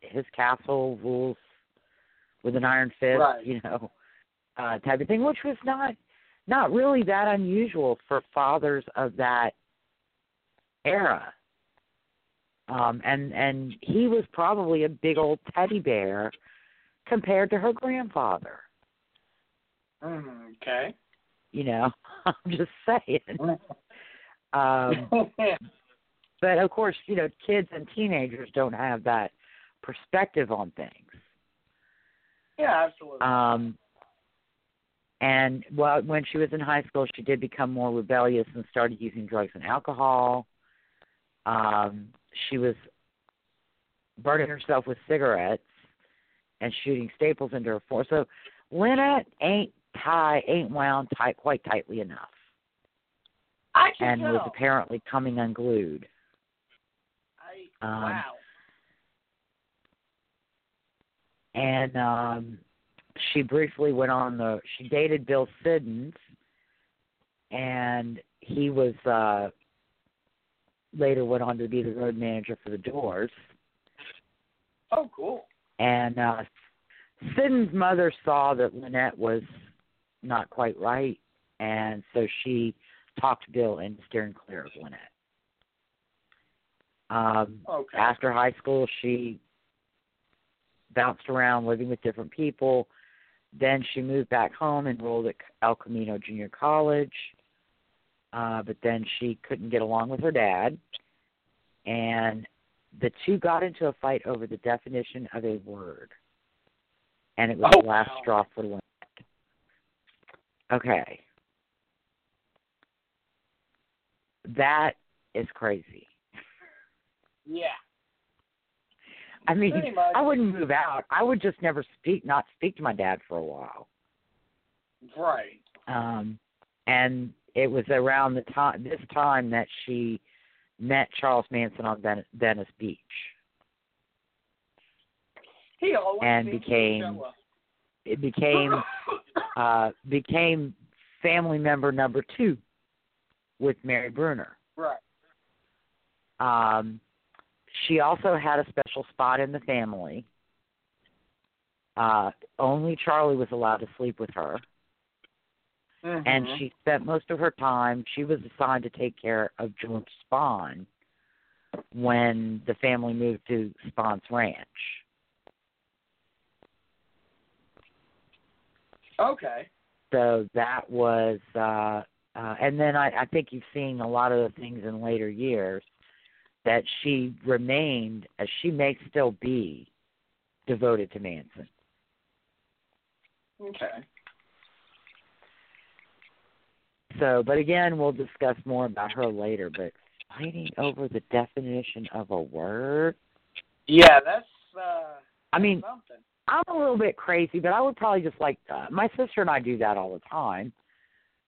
his castle rules with an iron fist, Right. you know, uh, type of thing, which was not not really that unusual for fathers of that era um and and he was probably a big old teddy bear compared to her grandfather Mhm. Okay. you know (laughs) i'm just saying (laughs) um but of course you know kids and teenagers don't have that perspective on things. Yeah, absolutely. um and well when she was in high school she did become more rebellious and started using drugs and alcohol. Um she was burning herself with cigarettes and shooting staples into her forehead so lynette ain't tie ain't wound tight quite tightly enough. I can and tell. was apparently coming unglued um, wow. and um she briefly went on the she dated Bill Siddons and he was uh later went on to be the road manager for the Doors Oh, cool. and uh Siddons' mother saw that Lynette was not quite right and so she talked Bill into steering clear of Lynette. Um Okay. after high school, she bounced around living with different people. Then she moved back home, and enrolled at El Camino Junior College. Uh, but then she couldn't get along with her dad. And the two got into a fight over the definition of a word. And it was Oh, the last wow. straw for Lynette. Okay. That is crazy. Yeah. I mean, I wouldn't move out. I would just never speak, not speak to my dad for a while. Right. Um, and it was around the time, this time that she met Charles Manson on Ven- Venice Beach. He always And became-. It became (laughs) uh, became family member number two with Mary Brunner. Right. Um, she also had a special spot in the family. Uh, only Charlie was allowed to sleep with her, and Mhm. she spent most of her time. She was assigned to take care of George Spahn when the family moved to Spahn's ranch. Okay. So that was, uh, uh, and then I, I think you've seen a lot of the things in later years that she remained, as she may still be, devoted to Manson. Okay. So, but again, we'll discuss more about her later. But fighting over the definition of a word, Yeah, that's uh I mean, something. I'm a little bit crazy, but I would probably just like uh, my sister and I do that all the time.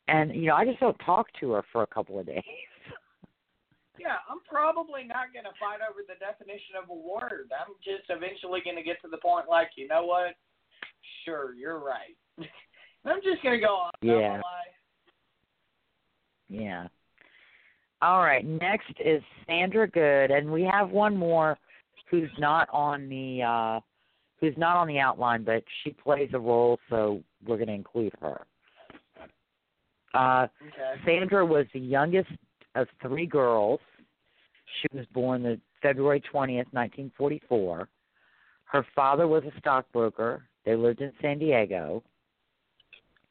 And you know, I just don't talk to her for a couple of days. Yeah, I'm probably not going to fight over the definition of a word. I'm just eventually going to get to the point like, you know what? Sure, you're right. (laughs) I'm just going to go on Yeah. Yeah. All right. Next is Sandra Good, and we have one more who's not on the uh who's not on the outline, but she plays a role, so we're going to include her. Uh, Okay. Sandra was the youngest of three girls. She was born the February twentieth, nineteen forty-four. Her father was a stockbroker. They lived in San Diego.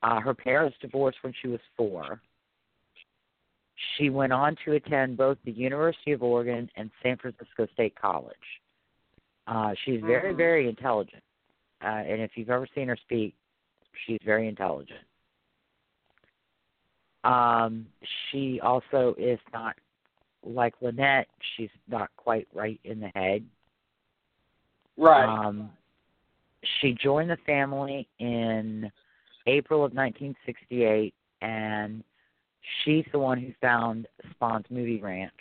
Uh, her parents divorced when she was four. She went on to attend both the University of Oregon and San Francisco State College. Uh, she's very, Mhm. very intelligent. Uh, and if you've ever seen her speak, she's very intelligent. Um, she also is not like Lynette, she's not quite right in the head. Right. Um, she joined the family in April of 1968, and she's the one who found Spahn's Movie Ranch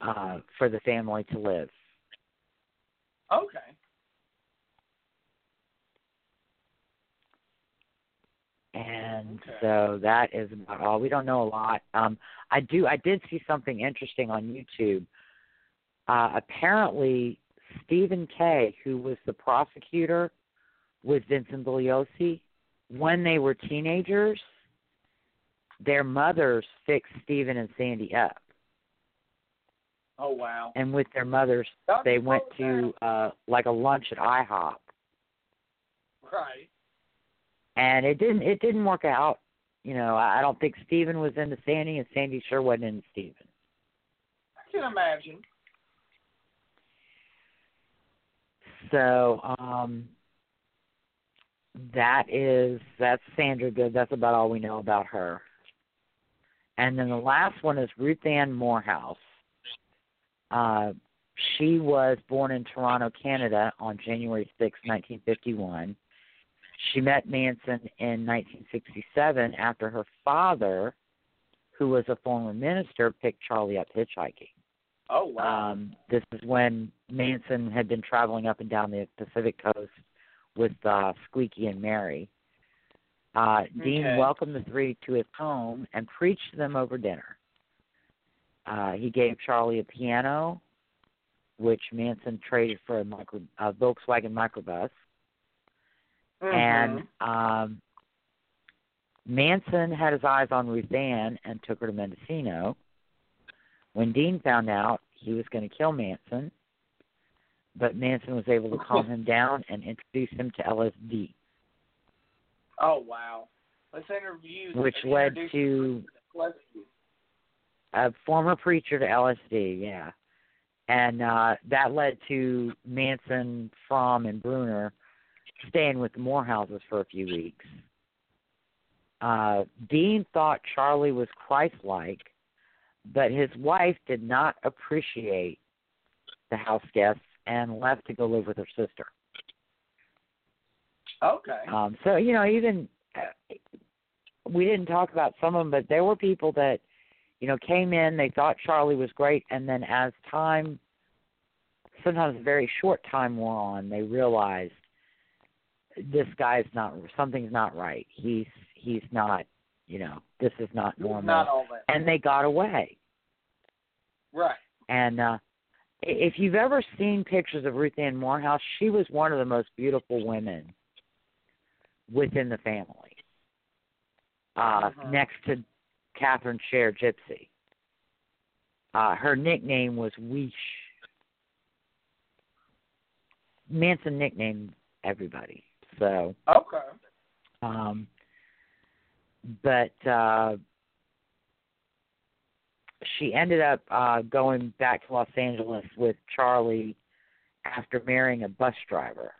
uh, for the family to live. okay. And Okay. so that is about all. We don't know a lot. Um, I do. I did see something interesting on YouTube. Uh, apparently, Stephen Kay, who was the prosecutor with Vincent Bugliosi, when they were teenagers, their mothers fixed Stephen and Sandy up, Oh wow. and with their mothers, That's they went to uh, like a lunch at IHOP. Right. And it didn't. It didn't work out. You know, I don't think Stephen was into Sandy, and Sandy sure wasn't into Stephen. I can imagine. So um, that is that's Sandra Good. That's about all we know about her. And then the last one is Ruth Ann Morehouse. Uh, she was born in Toronto, Canada, on January 6, 1951. She met Manson in 1967 after her father, who was a former minister, picked Charlie up hitchhiking. Oh wow. Um, this is when Manson had been traveling up and down the Pacific coast with uh, Squeaky and Mary. Uh, Dean welcomed the three to his home and preached to them over dinner. Uh, he gave Charlie a piano, which Manson traded for a, micro, a Volkswagen microbus. And Mhm. um, Manson had his eyes on Ruth Ann and took her to Mendocino. When Dean found out, he was going to kill Manson, but Manson was able to (laughs) calm him down and introduce him to LSD, oh wow. Let's interview. which led to a former preacher to LSD, yeah. And uh that led to Manson, Fromme, and Brunner staying with the Morehouses for a few weeks. Uh Dean thought Charlie was Christ like, but his wife did not appreciate the house guests and left to go live with her sister. Okay. Um, so you know, even uh, we didn't talk about some of them, but there were people that you know came in. They thought Charlie was great, and then as time, sometimes a very short time wore on, they realized this guy's not something's not right. He's he's not You know, this is not normal. Not and they got away. Right. And uh if you've ever seen pictures of Ruth Ann Morehouse, she was one of the most beautiful women within the family. Uh Mhm. next to Catherine Share Gypsy. Uh her nickname was Ouisch. Manson nicknamed everybody. So Okay. um, but uh, she ended up uh, going back to Los Angeles with Charlie after marrying a bus driver.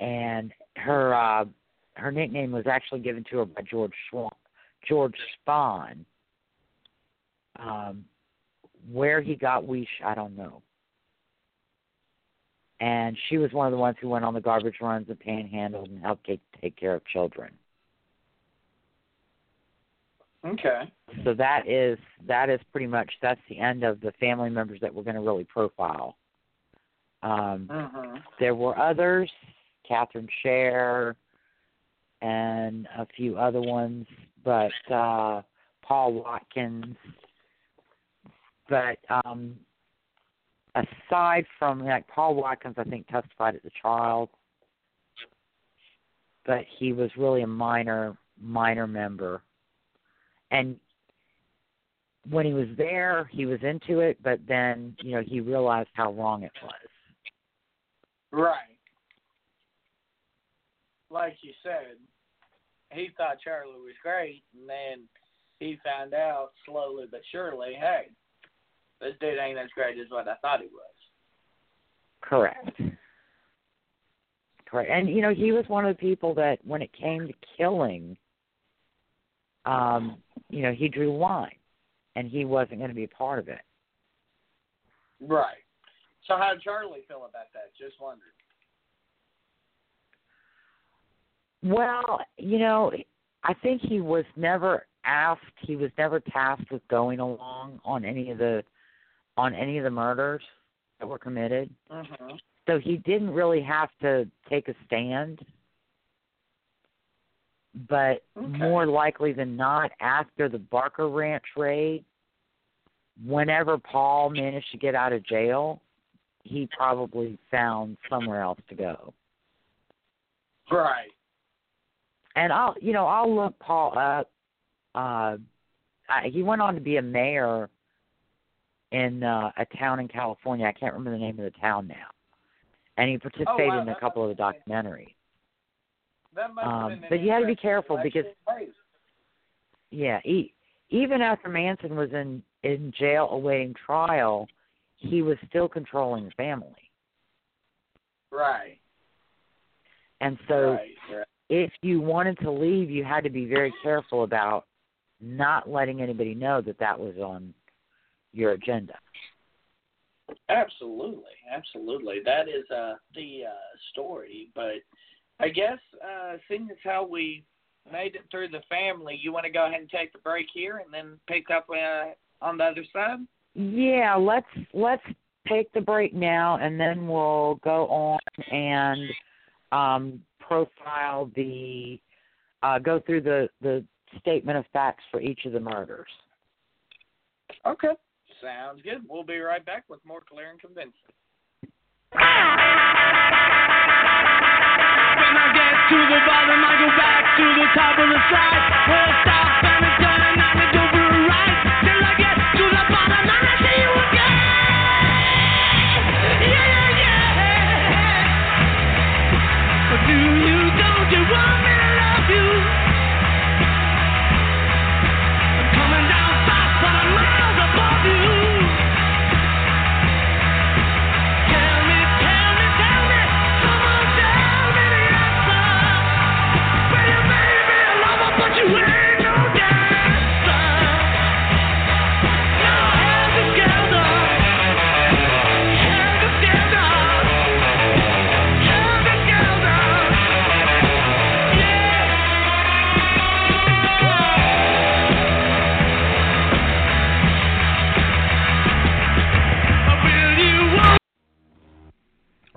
And her uh, her nickname was actually given to her by George Swan, George Spahn. Um, where he got Ouisch, I don't know and she was one of the ones who went on the garbage runs and panhandled and helped take, take care of children. Okay. So that is that is pretty much that's the end of the family members that we're going to really profile. Um, Mhm. there were others, Catherine Share, and a few other ones, but uh, Paul Watkins. But um, aside from like Paul Watkins, I think testified at the trial, but he was really a minor minor member, and when he was there, he was into it, but then you know he realized how wrong it was. Right. Like you said, he thought Charlie was great, and then he found out slowly but surely, hey, this dude ain't as great as what I thought he was. Correct. Correct. And you know, he was one of the people that when it came to killing, um, you know, he drew line and he wasn't going to be a part of it. Right. So how did Charlie feel about that? Just wondered. Well, you know, I think he was never asked, he was never tasked with going along on any of the on any of the murders that were committed. Mhm. So he didn't really have to take a stand. But Okay. more likely than not, after the Barker Ranch raid, whenever Paul managed to get out of jail, he probably found somewhere else to go. Right. And I'll, you know, I'll look Paul up. Uh, I, he went on to be a mayor in uh, a town in California. I can't remember the name of the town now. And he participated wow, in a couple of the documentaries. That must have Um, been but you had to be careful because- phase. Yeah, he, even after Manson was in in jail awaiting trial, he was still controlling the family. Right. And so right. Right. if you wanted to leave, you had to be very careful about not letting anybody know that that was on your agenda. Absolutely, absolutely. That is uh, the uh, story. But I guess uh, seeing as how we made it through the family, you want to go ahead and take the break here and then pick up uh, on the other side. Yeah, let's let's take the break now, and then we'll go on and um, profile the uh, go through the the statement of facts for each of the murders. Okay. Sounds good. We'll be right back with more clear and convincing. When I get to the bottom, I go back to the top of the slide. Won't stop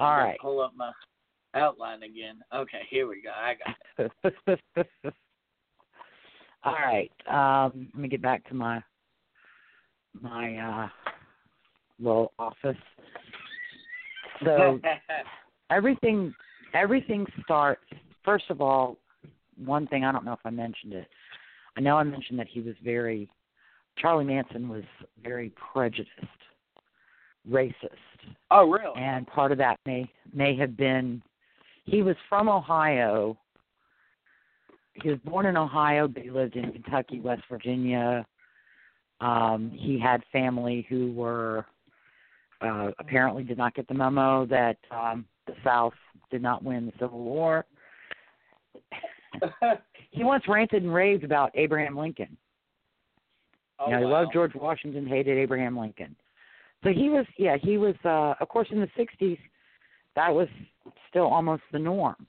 All right. Pull up my outline again. Okay, here we go. I got it. (laughs) All right. Um, let me get back to my my uh, little office. So (laughs) everything everything starts. First of all, one thing I don't know if I mentioned it. I know I mentioned that he was very Charlie Manson was very prejudiced, racist. oh, really? and part of that may may have been he was from Ohio. He was born in Ohio, but he lived in Kentucky, West Virginia. Um, he had family who were uh, apparently did not get the memo that um, the South did not win the Civil War. (laughs) he once ranted and raved about Abraham Lincoln. oh, you know, he loved George Washington, hated Abraham Lincoln. So he was, yeah, he was. uh Of course, in the '60s, that was still almost the norm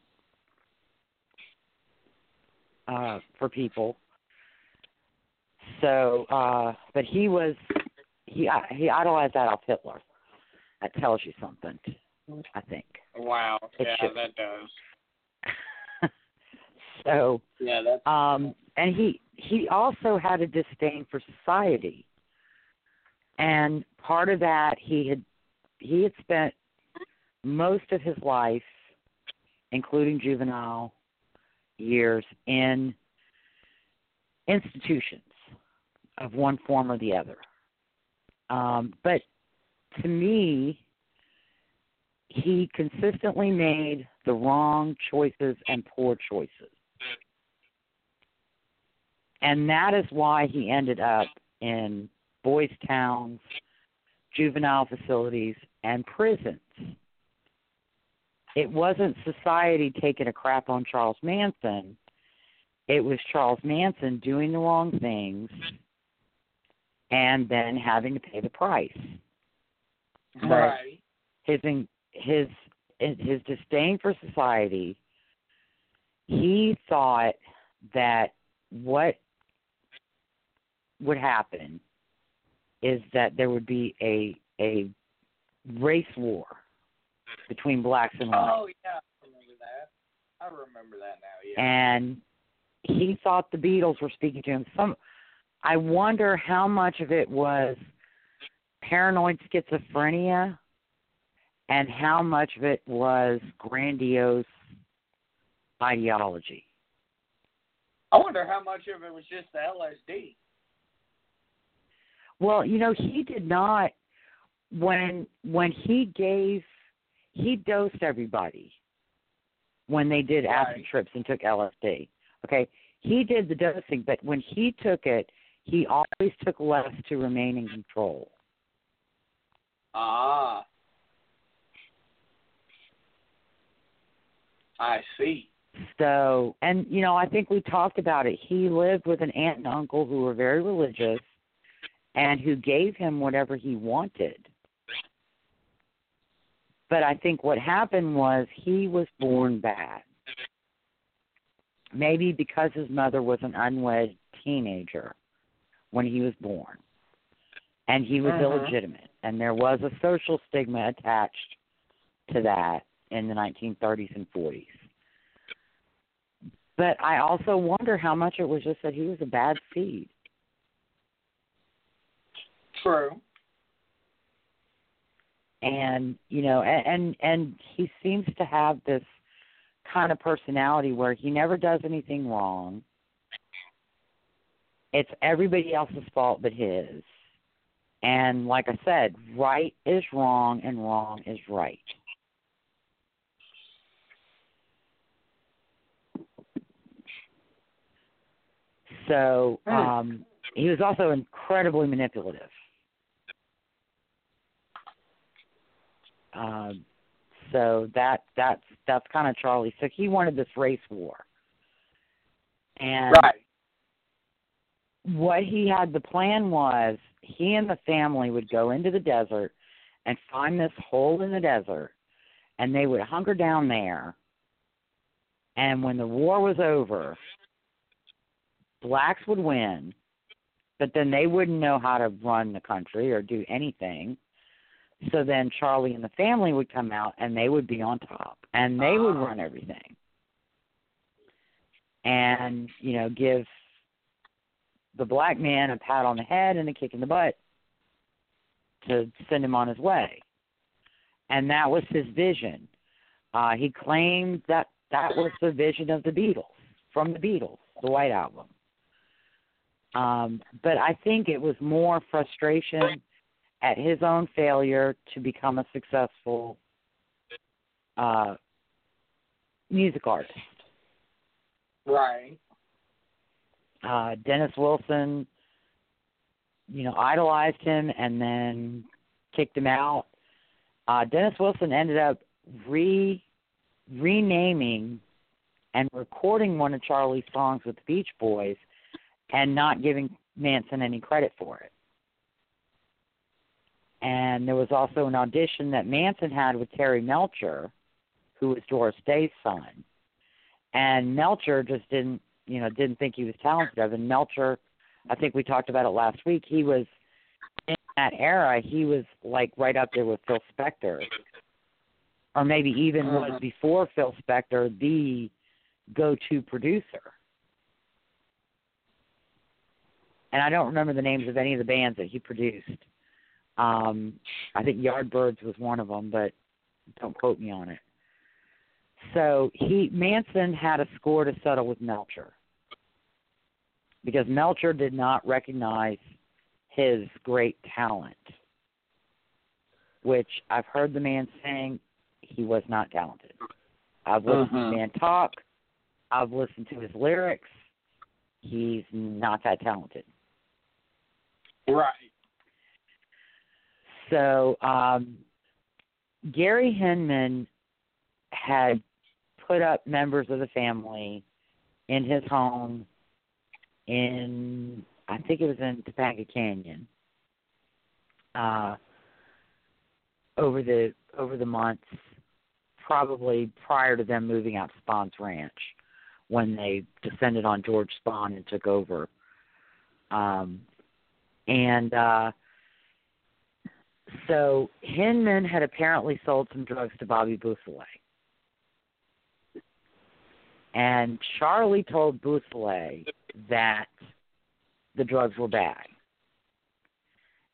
uh for people. So, uh but he was, he he idolized Adolf Hitler. That tells you something, I think. Wow. It Yeah, should- that does. (laughs) so, Yeah, that's um and he he also had a disdain for society and part of that he had he had spent most of his life including juvenile years in institutions of one form or the other. Um but to me he consistently made the wrong choices and poor choices. And that is why he ended up in boys' towns, juvenile facilities, and prisons. It wasn't society taking a crap on Charles Manson. It was Charles Manson doing the wrong things and then having to pay the price. But right. his his his disdain for society, he thought that what would happen is that there would be a a race war between blacks and whites. Oh, yeah, I remember that. I remember that now. Yeah. and he thought the Beatles were speaking to him. Some, I wonder how much of it was paranoid schizophrenia, and how much of it was grandiose ideology. I wonder how much of it was just the LSD. Well, you know, he did not when when he gave he dosed everybody when they did acid trips and took LSD. Okay, he did the dosing, but when he took it, he always took less to remain in control. Ah. I see. So, and you know, I think we talked about it. He lived with an aunt and uncle who were very religious and who gave him whatever he wanted. But I think what happened was he was born bad. Maybe because his mother was an unwed teenager when he was born. And he was Mhm. illegitimate. And there was a social stigma attached to that in the 1930s and 40s. But I also wonder how much it was just that he was a bad seed. True. and you know and, and he seems to have this kind of personality where he never does anything wrong it's everybody else's fault but his and like i said right is wrong and wrong is right so Hmm. um he was also incredibly manipulative Um, so that that's that's kind of Charlie. So he wanted this race war, and Right. what he had the plan was he and the family would go into the desert and find this hole in the desert, and they would hunker down there. And when the war was over, blacks would win, but then they wouldn't know how to run the country or do anything. So then Charlie and the family would come out and they would be on top and they would Ah. run everything. And, you know, give the black man a pat on the head and a kick in the butt to send him on his way. And that was his vision. Uh, he claimed that that was the vision of the Beatles, from the Beatles, the White Album. Um, but I think it was more frustration at his own failure to become a successful uh, music artist. Right. Uh, Dennis Wilson, you know, idolized him and then kicked him out. Uh, Dennis Wilson ended up re renaming and recording one of Charlie's songs with the Beach Boys and not giving Manson any credit for it. And there was also an audition that Manson had with Terry Melcher, who was Doris Day's son. And Melcher just didn't, you know, didn't think he was talented enough. And Melcher, I think we talked about it last week. He was in that era. He was like right up there with Phil Spector, or maybe even was Mhm. before Phil Spector the go-to producer. And I don't remember the names of any of the bands that he produced. Um, I think Yardbirds was one of them, but don't quote me on it. So he Manson had a score to settle with Melcher because Melcher did not recognize his great talent, which I've heard the man saying he was not talented. I've listened to Mhm. the man talk. I've listened to his lyrics. He's not that talented. Right. So um, Gary Hinman had put up members of the family in his home in I think it was in Topanga Canyon. Uh, over the over the months, probably prior to them moving out to Spahn's Ranch, when they descended on George Spahn and took over. Um, and uh, so Hinman had apparently sold some drugs to Bobby Beausoleil. And Charlie told Beausoleil that the drugs were bad.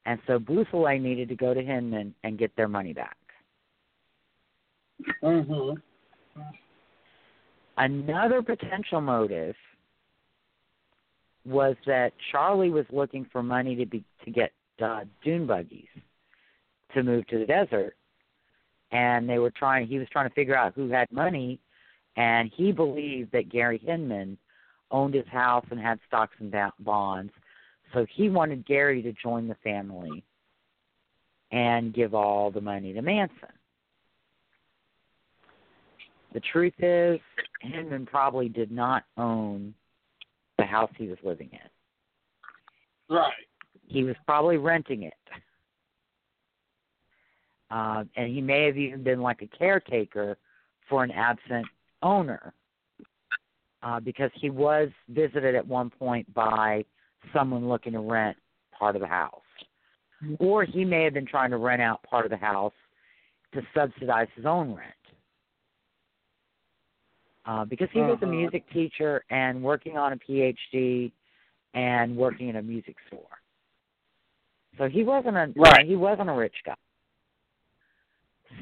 And so Beausoleil needed to go to Hinman and get their money back. Mhm. Another potential motive was that Charlie was looking for money to be to get uh, dune buggies to move to the desert, and they were trying. He was trying to figure out who had money, and he believed that Gary Hinman owned his house and had stocks and bonds, so he wanted Gary to join the family and give all the money to Manson. The truth is, Hinman probably did not own the house he was living in. Right. He was probably renting it. Uh, and he may have even been like a caretaker for an absent owner uh, because he was visited at one point by someone looking to rent part of the house. Or he may have been trying to rent out part of the house to subsidize his own rent. Uh, because he was a Uh-huh. music teacher and working on a PhD and working in a music store. So he wasn't a Right. he wasn't a rich guy.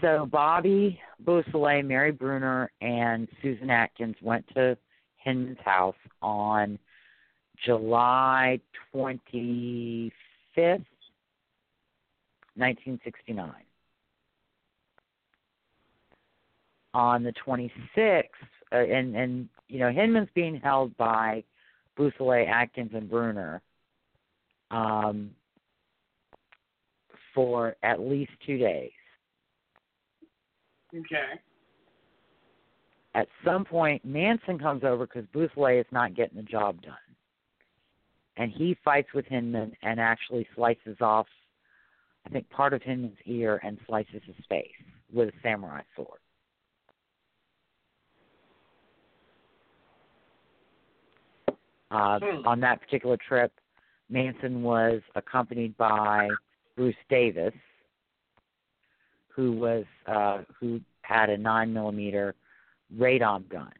So Bobby Beausoleil, Mary Brunner, and Susan Atkins went to Hinman's house on July 25th, 1969. On the 26th, uh, and, and, you know, Hinman's being held by Beausoleil, Atkins, and Brunner um, for at least two days. Okay. at some point Manson comes over because Beausoleil is not getting the job done, and he fights with Hinman and actually slices off, I think, part of Hinman's ear and slices his face with a samurai sword. Uh, Hmm. on that particular trip, Manson was accompanied by Bruce Davis, who was uh, who had a nine millimeter Radom gun.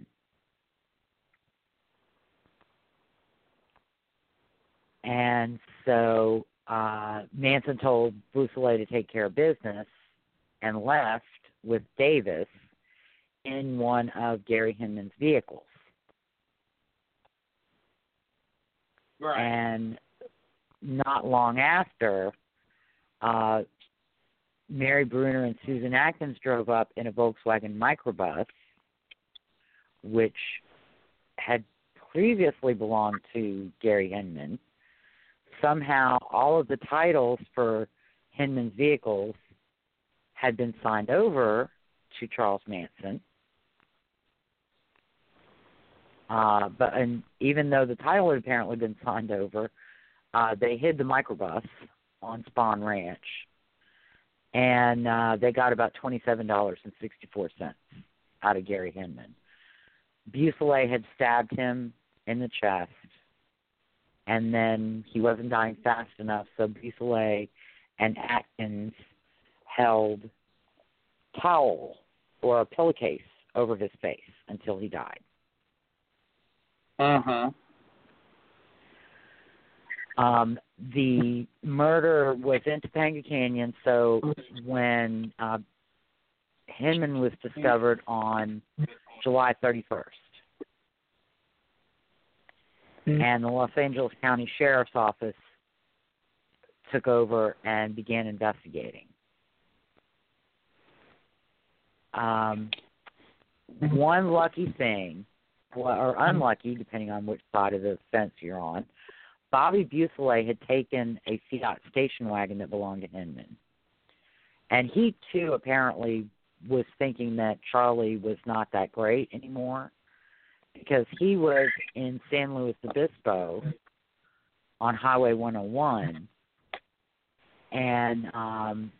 And so uh, Manson told Beausoleil to take care of business and left with Davis in one of Gary Hinman's vehicles. Right. And not long after, uh, Mary Brunner and Susan Atkins drove up in a Volkswagen microbus, which had previously belonged to Gary Hinman. Somehow, all of the titles for Hinman's vehicles had been signed over to Charles Manson. Uh, but and even though the title had apparently been signed over, uh, they hid the microbus on Spahn Ranch, and uh, they got about twenty-seven dollars and sixty-four cents out of Gary Hinman. Beausoleil had stabbed him in the chest, and then he wasn't dying fast enough, so Beausoleil and Atkins held towel or a pillowcase over his face until he died. Uh huh. Um, the murder was in Topanga Canyon, so when uh, Hinman was discovered on July 31st, and the Los Angeles County Sheriff's Office took over and began investigating. Um, one lucky thing, or unlucky, depending on which side of the fence you're on, Bobby Beausoleil had taken a Fiat station wagon that belonged to Hinman. And he, too, apparently was thinking that Charlie was not that great anymore because he was in San Luis Obispo on Highway 101 and um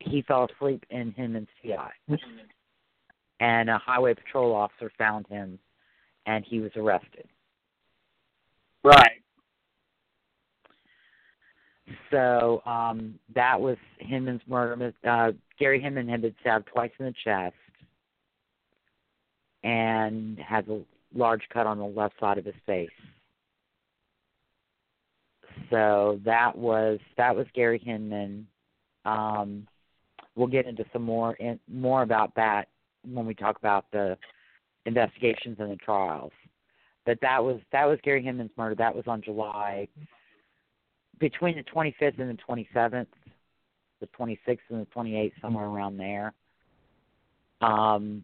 he fell asleep in Hinman's Fiat. And a highway patrol officer found him and he was arrested. Right. So um, that was Hinman's murder. Uh, Gary Hinman had been stabbed twice in the chest and has a large cut on the left side of his face. So that was that was Gary Hinman. Um, we'll get into some more in, more about that when we talk about the investigations and the trials. But that was that was Gary Hinman's murder. That was on July between the 25th and the 27th, the 26th and the 28th, somewhere around there. Um,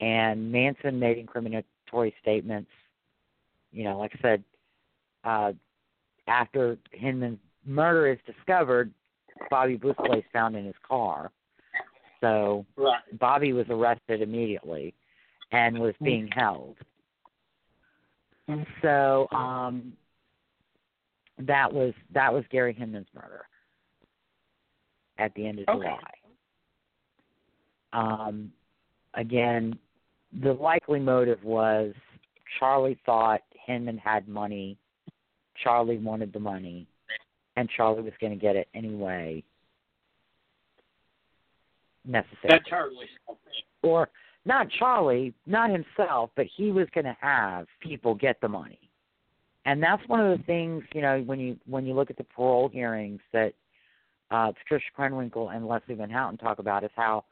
and Manson made incriminatory statements. You know, like I said, uh, after Hinman's murder is discovered, Bobby Beausoleil found in his car. So Right. Bobby was arrested immediately and was being held. And so um that was that was Gary Hinman's murder at the end of Okay. July. Um again, the likely motive was Charlie thought Hinman had money, Charlie wanted the money, and Charlie was going to get it anyway necessary That's Charlie's fault. or not Charlie, not himself, but he was going to have people get the money. And that's one of the things, you know, when you when you look at the parole hearings that uh Patricia Krenwinkel and Leslie Van Houten talk about is how,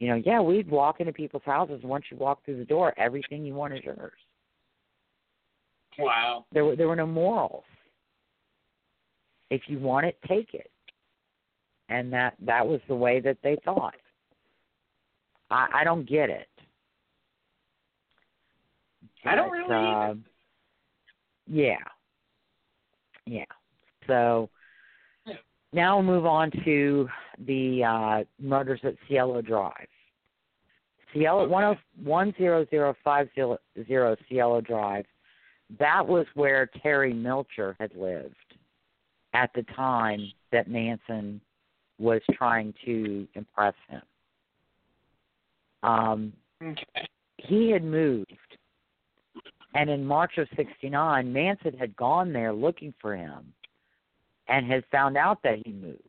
you know, yeah, we'd walk into people's houses and once you walk through the door, everything you want is yours. Wow. There were there were no morals. If you want it, take it. And that that was the way that they thought. I I don't get it. I don't really. Yeah. Yeah. So now we'll move on to the uh, murders at Cielo Drive. Cielo Okay. one oh one zero zero five zero zero Cielo Drive. That was where Terry Melcher had lived at the time that Manson was trying to impress him. Um, Okay. he had moved. And in March of 69, Manson had gone there looking for him and had found out that he moved.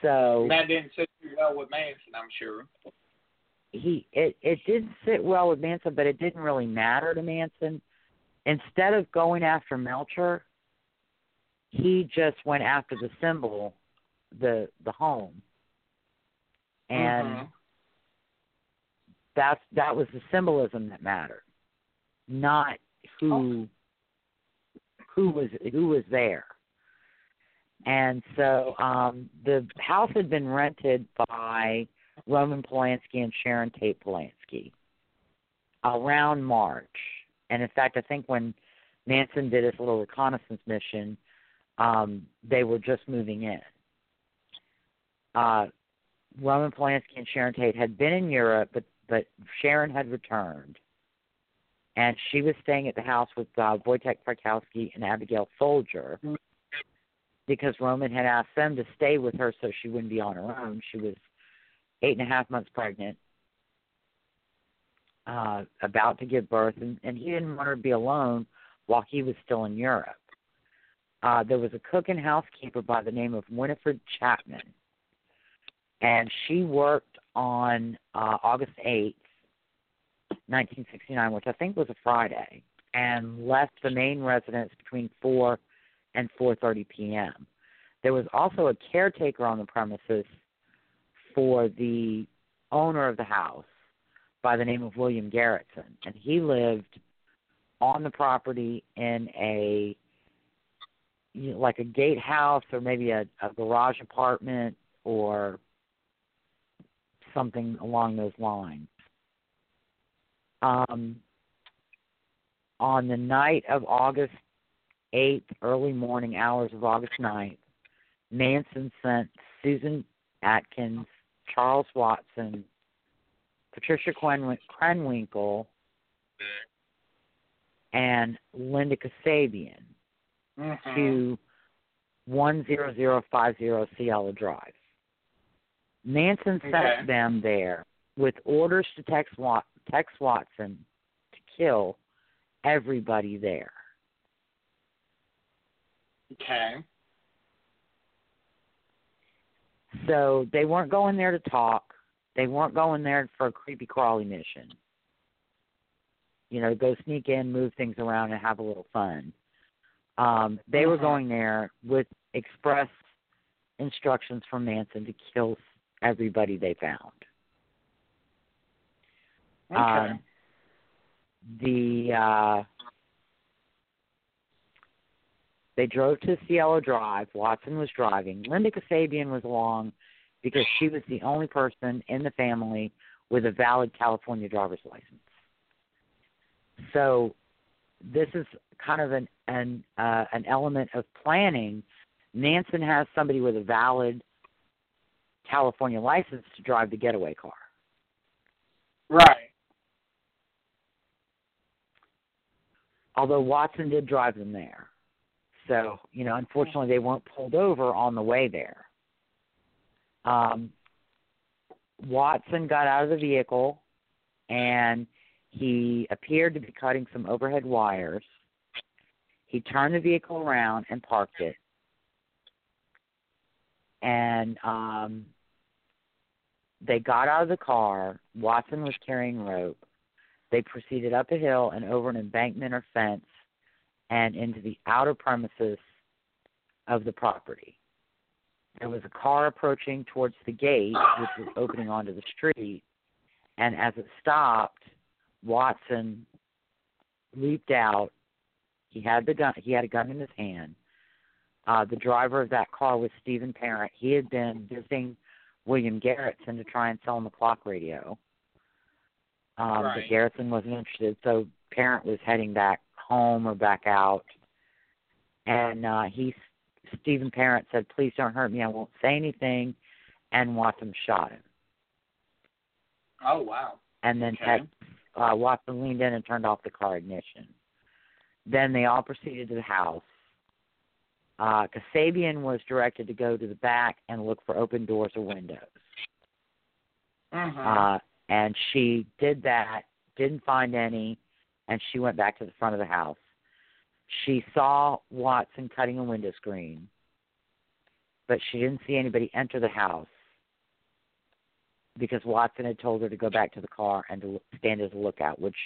So That didn't sit too well with Manson, I'm sure. he it it did sit well with Manson, but it didn't really matter to Manson. Instead of going after Melcher, he just went after the symbol, the the home, and Mhm. That's that was the symbolism that mattered, not who who was who was there. And so um the house had been rented by Roman Polanski and Sharon Tate Polanski around March. And in fact I think when Manson did his little reconnaissance mission, um, they were just moving in. Uh Roman Polanski and Sharon Tate had been in Europe, but but Sharon had returned, and she was staying at the house with uh, Voytek Frykowski and Abigail Folger because Roman had asked them to stay with her so she wouldn't be on her own. She was eight and a half months pregnant, uh, about to give birth, and, and he didn't want her to be alone while he was still in Europe. Uh, there was a cook and housekeeper by the name of Winifred Chapman and she worked on uh, August 8th, 1969, which I think was a Friday, and left the main residence between 4 and 4:30 p.m. There was also a caretaker on the premises for the owner of the house by the name of William Garretson, and he lived on the property in a you know, like a gatehouse or maybe a, a garage apartment or something along those lines. Um, on the night of August 8th, early morning hours of August 9th, Manson sent Susan Atkins, Charles Watson, Patricia Krenwin- Krenwinkel, and Linda Kasabian Mhm. to 10050 Cielo Drive. Manson sent Okay. them there with orders to Tex, Wat- Tex Watson to kill everybody there. Okay. So they weren't going there to talk. They weren't going there for a creepy crawly mission. You know, go sneak in, move things around, and have a little fun. Um, they were going there with express instructions from Manson to kill everybody they found. Okay. Um, the uh, they drove to Cielo Drive. Watson was driving. Linda Kasabian was along because she was the only person in the family with a valid California driver's license. So this is kind of an an uh, an element of planning. Manson has somebody with a valid California license to drive the getaway car. Right. Although Watson did drive them there. So, you know, unfortunately they weren't pulled over on the way there. Um, Watson got out of the vehicle and he appeared to be cutting some overhead wires. He turned the vehicle around and parked it. And um they got out of the car. Watson was carrying rope. They proceeded up a hill and over an embankment or fence and into the outer premises of the property. There was a car approaching towards the gate, which was opening onto the street, and as it stopped, Watson leaped out. He had the gun. He had a gun in his hand. Uh, the driver of that car was Stephen Parent. He had been visiting William Garretson to try and sell him a clock radio. Um, Right. But Garretson wasn't interested, so Parent was heading back home or back out. And uh, he, Stephen Parent said, "Please don't hurt me. I won't say anything." And Watson shot him. Oh wow. And then Okay. had, uh, Watson leaned in and turned off the car ignition. Then they all proceeded to the house. Uh, Kasabian was directed to go to the back and look for open doors or windows. Mhm. Uh, and she did that, didn't find any, and she went back to the front of the house. She saw Watson cutting a window screen, but she didn't see anybody enter the house because Watson had told her to go back to the car and to stand as a lookout, which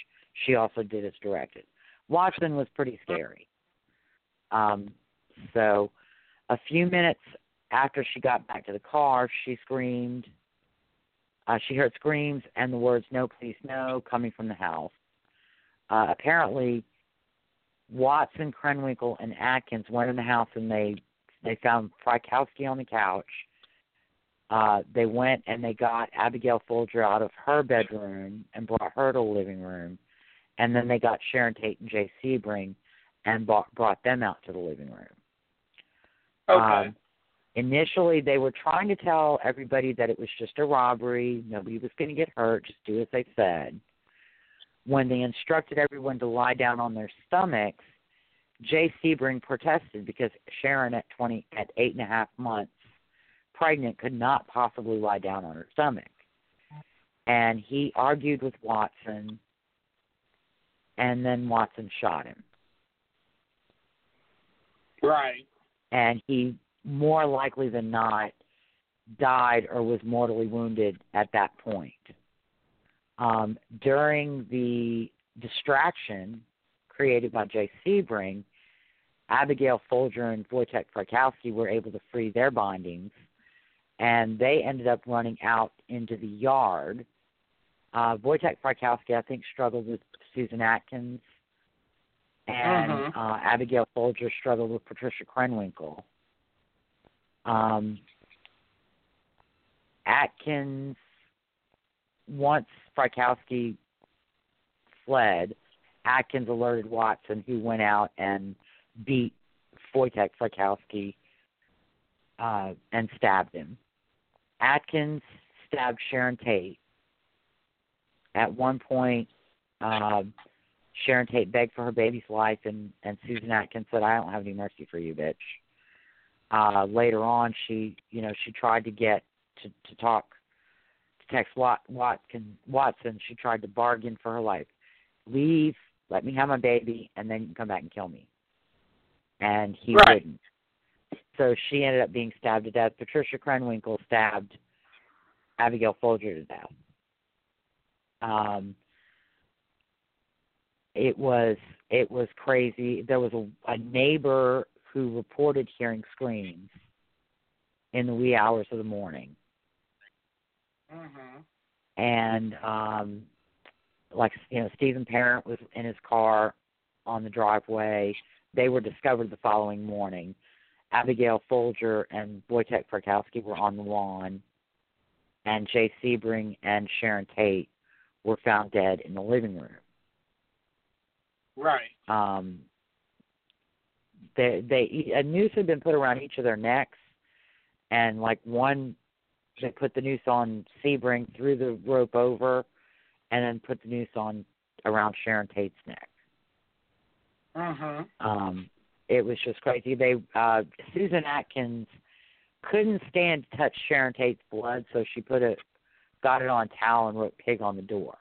she also did as directed. Watson was pretty scary. Um, so, a few minutes after she got back to the car, she screamed. Uh, she heard screams and the words "No, please, no" coming from the house. Uh, apparently, Watson, Krenwinkel, and Atkins went in the house and they they found Frykowski on the couch. Uh, they went and they got Abigail Folger out of her bedroom and brought her to the living room, and then they got Sharon Tate and Jay Sebring and brought brought them out to the living room. Okay. Um, initially, they were trying to tell everybody that it was just a robbery. Nobody was going to get hurt. Just do as they said. When they instructed everyone to lie down on their stomachs, Jay Sebring protested because Sharon, at twenty, at eight and a half months pregnant, could not possibly lie down on her stomach. And he argued with Watson, and then Watson shot him. right. And he more likely than not died or was mortally wounded at that point. Um, during the distraction created by Jay Sebring, Abigail Folger and Voytek Frykowski were able to free their bindings, and they ended up running out into the yard. Uh, Voytek Frykowski, I think, struggled with Susan Atkins, and Mhm. uh, Abigail Folger struggled with Patricia Krenwinkel. Um, Atkins, once Frykowski fled, Atkins alerted Watson, who went out and beat Voytek Frykowski uh, and stabbed him. Atkins stabbed Sharon Tate. At one point, um, Sharon Tate begged for her baby's life, and and Susan Atkins said, "I don't have any mercy for you, bitch." Uh, later on, she, you know, she tried to get to to talk to Tex Wat, Watkin, Watson. She tried to bargain for her life. Leave, let me have my baby, and then you can come back and kill me. And he Right. wouldn't. So she ended up being stabbed to death. Patricia Krenwinkel stabbed Abigail Folger to death. Um, it was it was crazy. There was a, a neighbor who reported hearing screams in the wee hours of the morning, Mhm. and um, like you know, Stephen Parent was in his car on the driveway. They were discovered the following morning. Abigail Folger and Voytek Frykowski were on the lawn, and Jay Sebring and Sharon Tate were found dead in the living room. Right. um, they they a noose had been put around each of their necks, and like one, they put the noose on Sebring, threw the rope over, and then put the noose on around Sharon Tate's neck. Mhm. Um, it was just crazy. They uh, Susan Atkins couldn't stand to touch Sharon Tate's blood, so she put it, got it on a towel and wrote "pig" on the door.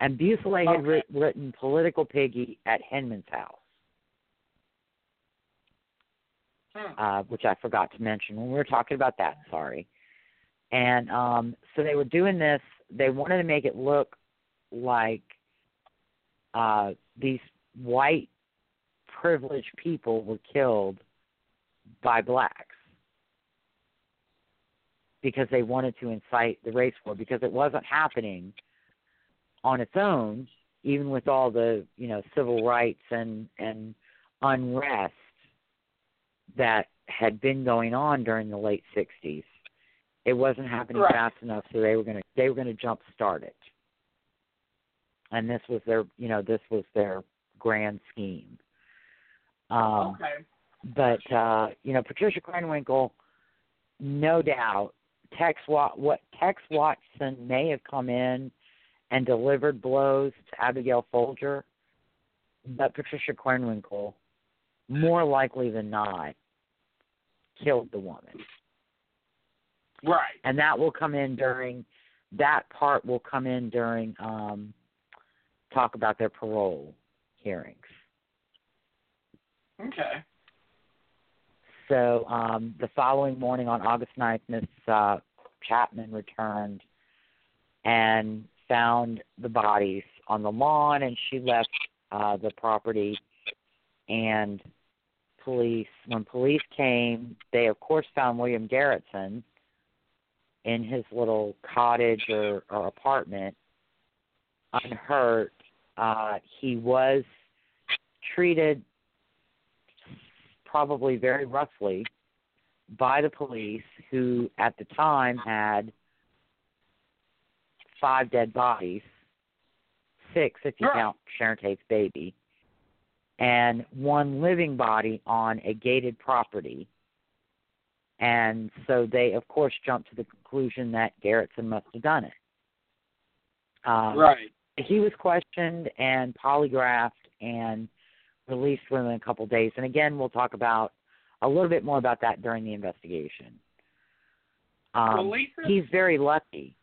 And Beausoleil had Okay. writ, written "political piggy" at Hinman's house. Hmm. uh, which I forgot to mention when we were talking about that. Sorry. And um, so they were doing this. They wanted to make it look like uh, these white privileged people were killed by blacks because they wanted to incite the race war because it wasn't happening on its own even with all the you know civil rights and and unrest that had been going on during the late 60s. It wasn't happening Right. fast enough, so they were going to they were going to jump start it. And this was their, you know, this was their grand scheme. Um, okay. but uh, you know, Patricia Krenwinkel, no doubt, Tex what Tex Watson may have come in and delivered blows to Abigail Folger, but Patricia Krenwinkel, more likely than not, killed the woman, Right. and that will come in during that part will come in during um, talk about their parole hearings. Okay. So um, the following morning on August 9th, Miss uh, Chapman returned and found the bodies on the lawn, and she left uh, the property. And police, when police came, they of course found William Garretson in his little cottage or, or apartment, unhurt. Uh, he was treated probably very roughly by the police, who at the time had five dead bodies, six if you count Sharon Tate's baby, and one living body on a gated property. And so they, of course, jumped to the conclusion that Garretson must have done it. Um, right. he was questioned and polygraphed and released within a couple days. And again, we'll talk about a little bit more about that during the investigation. Um, well, Lisa, he's very lucky.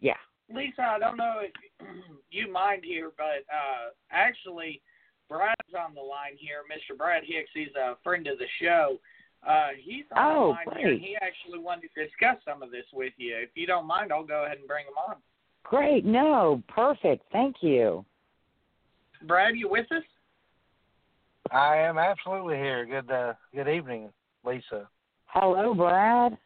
Yeah. Lisa, I don't know if (clears throat) you mind here, but uh, actually, Brad's on the line here. Mr. Brad Hicks, he's a friend of the show. Uh, he's on Oh, the line here, and he actually wanted to discuss some of this with you. If you don't mind, I'll go ahead and bring him on. Great. No, perfect. Thank you. Brad, you with us? I am absolutely here. Good uh, good evening, Lisa. Hello, Brad.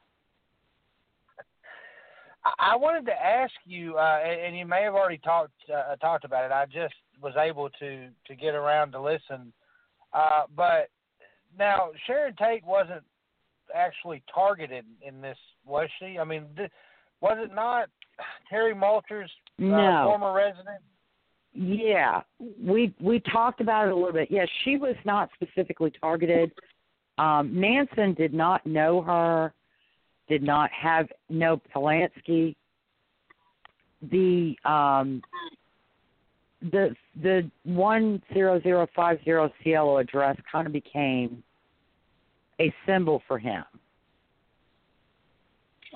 I, wanted to ask you, uh, and, you may have already talked uh, talked about it. I just was able to to get around to listen, uh, but now Sharon Tate wasn't actually targeted in this, was she? I mean, th- was it not Terry Melcher's uh, No. former resident? Yeah, we we talked about it a little bit. Yes, she was not specifically targeted. Um, Manson did not know her, did not have no Polanski. The um, the the one zero zero five zero Cielo address kind of became a symbol for him.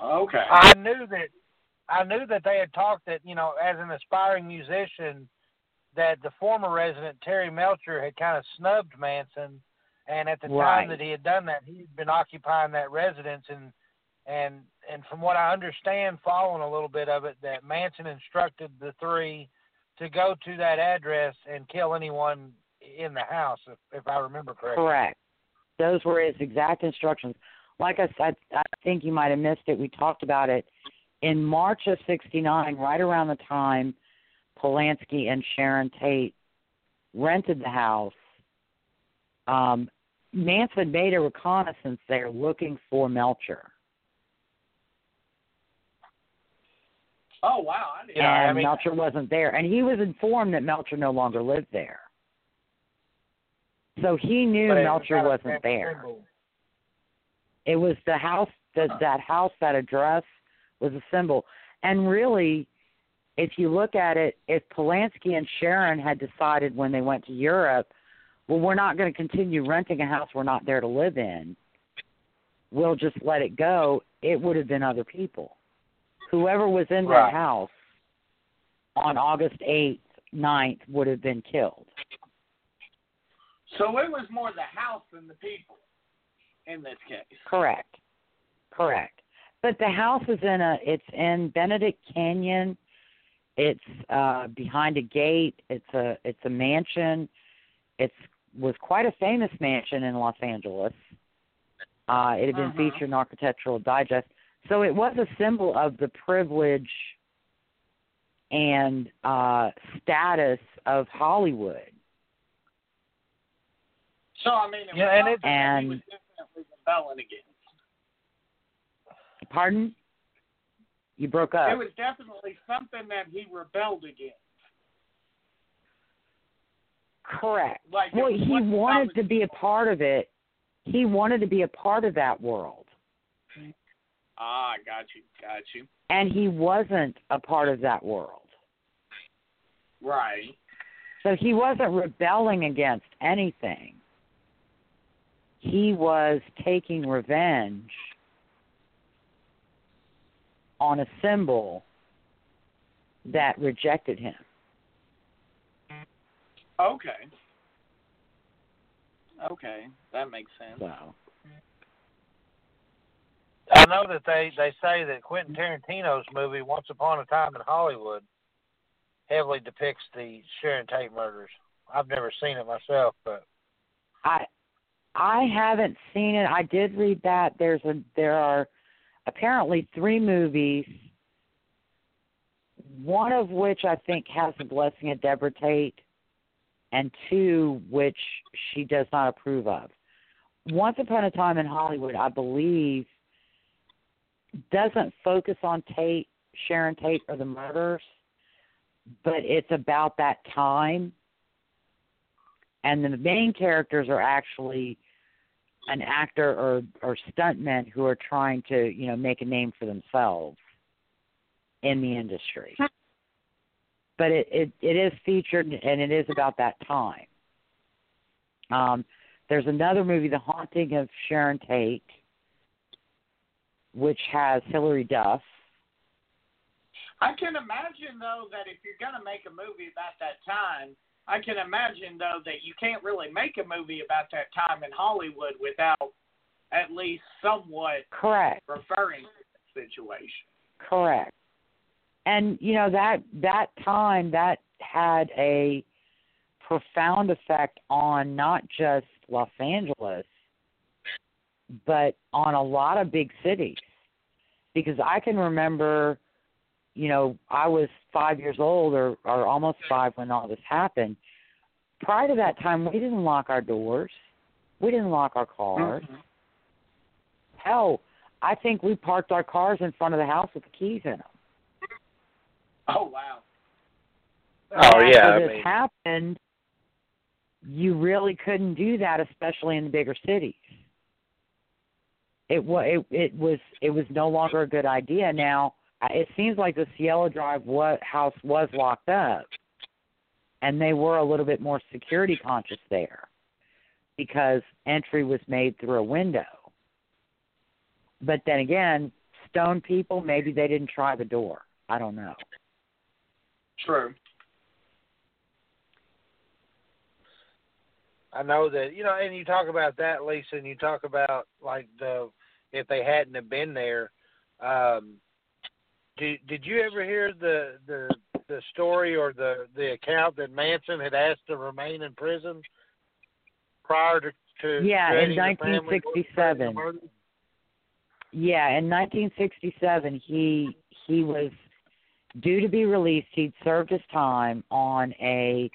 Okay. I knew that I knew that they had talked that you know as an aspiring musician that the former resident Terry Melcher had kind of snubbed Manson, and at the Right. time that he had done that, he had been occupying that residence, and and and from what I understand, following a little bit of it, that Manson instructed the three to go to that address and kill anyone in the house, if, if I remember correctly. Correct. Those were his exact instructions. Like I said, I think you might have missed it. We talked about it in March of '69, right around the time Polanski and Sharon Tate rented the house. Um, Manson made a reconnaissance there looking for Melcher, Oh wow, I didn't. Yeah, I mean- Melcher wasn't there. And he was informed that Melcher no longer lived there. So he knew Melcher kind wasn't there. symbol. It was the house that that house that address was a symbol. And really, if you look at it, if Polanski and Sharon had decided when they went to Europe, well, we're not going to continue renting a house we're not there to live in. We'll just let it go. It would have been other people. Whoever was in Right. that house on August 8th, 9th would have been killed. So it was more the house than the people in this case. Correct. Correct. But the house is in a it's in Benedict Canyon. It's uh behind a gate. It's a it's a mansion. It's was quite a famous mansion in Los Angeles. Uh it had been Uh-huh. featured in Architectural Digest. So it was a symbol of the privilege and uh status of Hollywood. So I mean, it was Yeah, and it- something that he was And- definitely rebelling against. Pardon? You broke up. It was definitely something that he rebelled against. Correct. Like well, he wanted to be a part of it. He wanted to be a part of that world, Ah, got you, got you. and he wasn't a part of that world. Right. So he wasn't rebelling against anything. He was taking revenge on a symbol that rejected him. Okay. Okay, that makes sense. So know that they they say that Quentin Tarantino's movie Once Upon a Time in Hollywood heavily depicts the Sharon Tate murders. I've never seen it myself, but I I haven't seen it. I did read that there's a there are apparently three movies, one of which I think has the blessing of Deborah Tate, and two which she does not approve of. Once Upon a Time in Hollywood, I believe, doesn't focus on Tate, Sharon Tate, or the murders, but it's about that time. And the main characters are actually an actor or or stuntmen who are trying to you know make a name for themselves in the industry. But it it, it is featured and it is about that time. Um there's another movie the haunting of sharon tate which has hilary duff I can imagine though that if you're gonna make a movie about that time, I can imagine though that you can't really make a movie about that time in Hollywood without at least somewhat correct referring to the situation. Correct. And you know that that time that had a profound effect on not just Los Angeles but on a lot of big cities. Because I can remember, you know, I was 5 years old or or almost 5 when all this happened. Prior to that time, we didn't lock our doors. We didn't lock our cars. Mm-hmm. Hell, I think we parked our cars in front of the house with the keys in them. Oh wow. Oh, yeah, After I this mean- happened, you really couldn't do that, especially in the bigger cities. It was it, it was it was no longer a good idea. Now it seems like the Cielo Drive what house was locked up, and they were a little bit more security conscious there, because entry was made through a window. But then again, stone people maybe they didn't try the door. I don't know. True. I know that you know, and you talk about that, Lisa, and you talk about like the if they hadn't have been there. Um, did did you ever hear the the the story or the the account that Manson had asked to remain in prison prior to to Yeah, in creating the family 1967. Yeah, in 1967, he he was due to be released. He'd served his time on a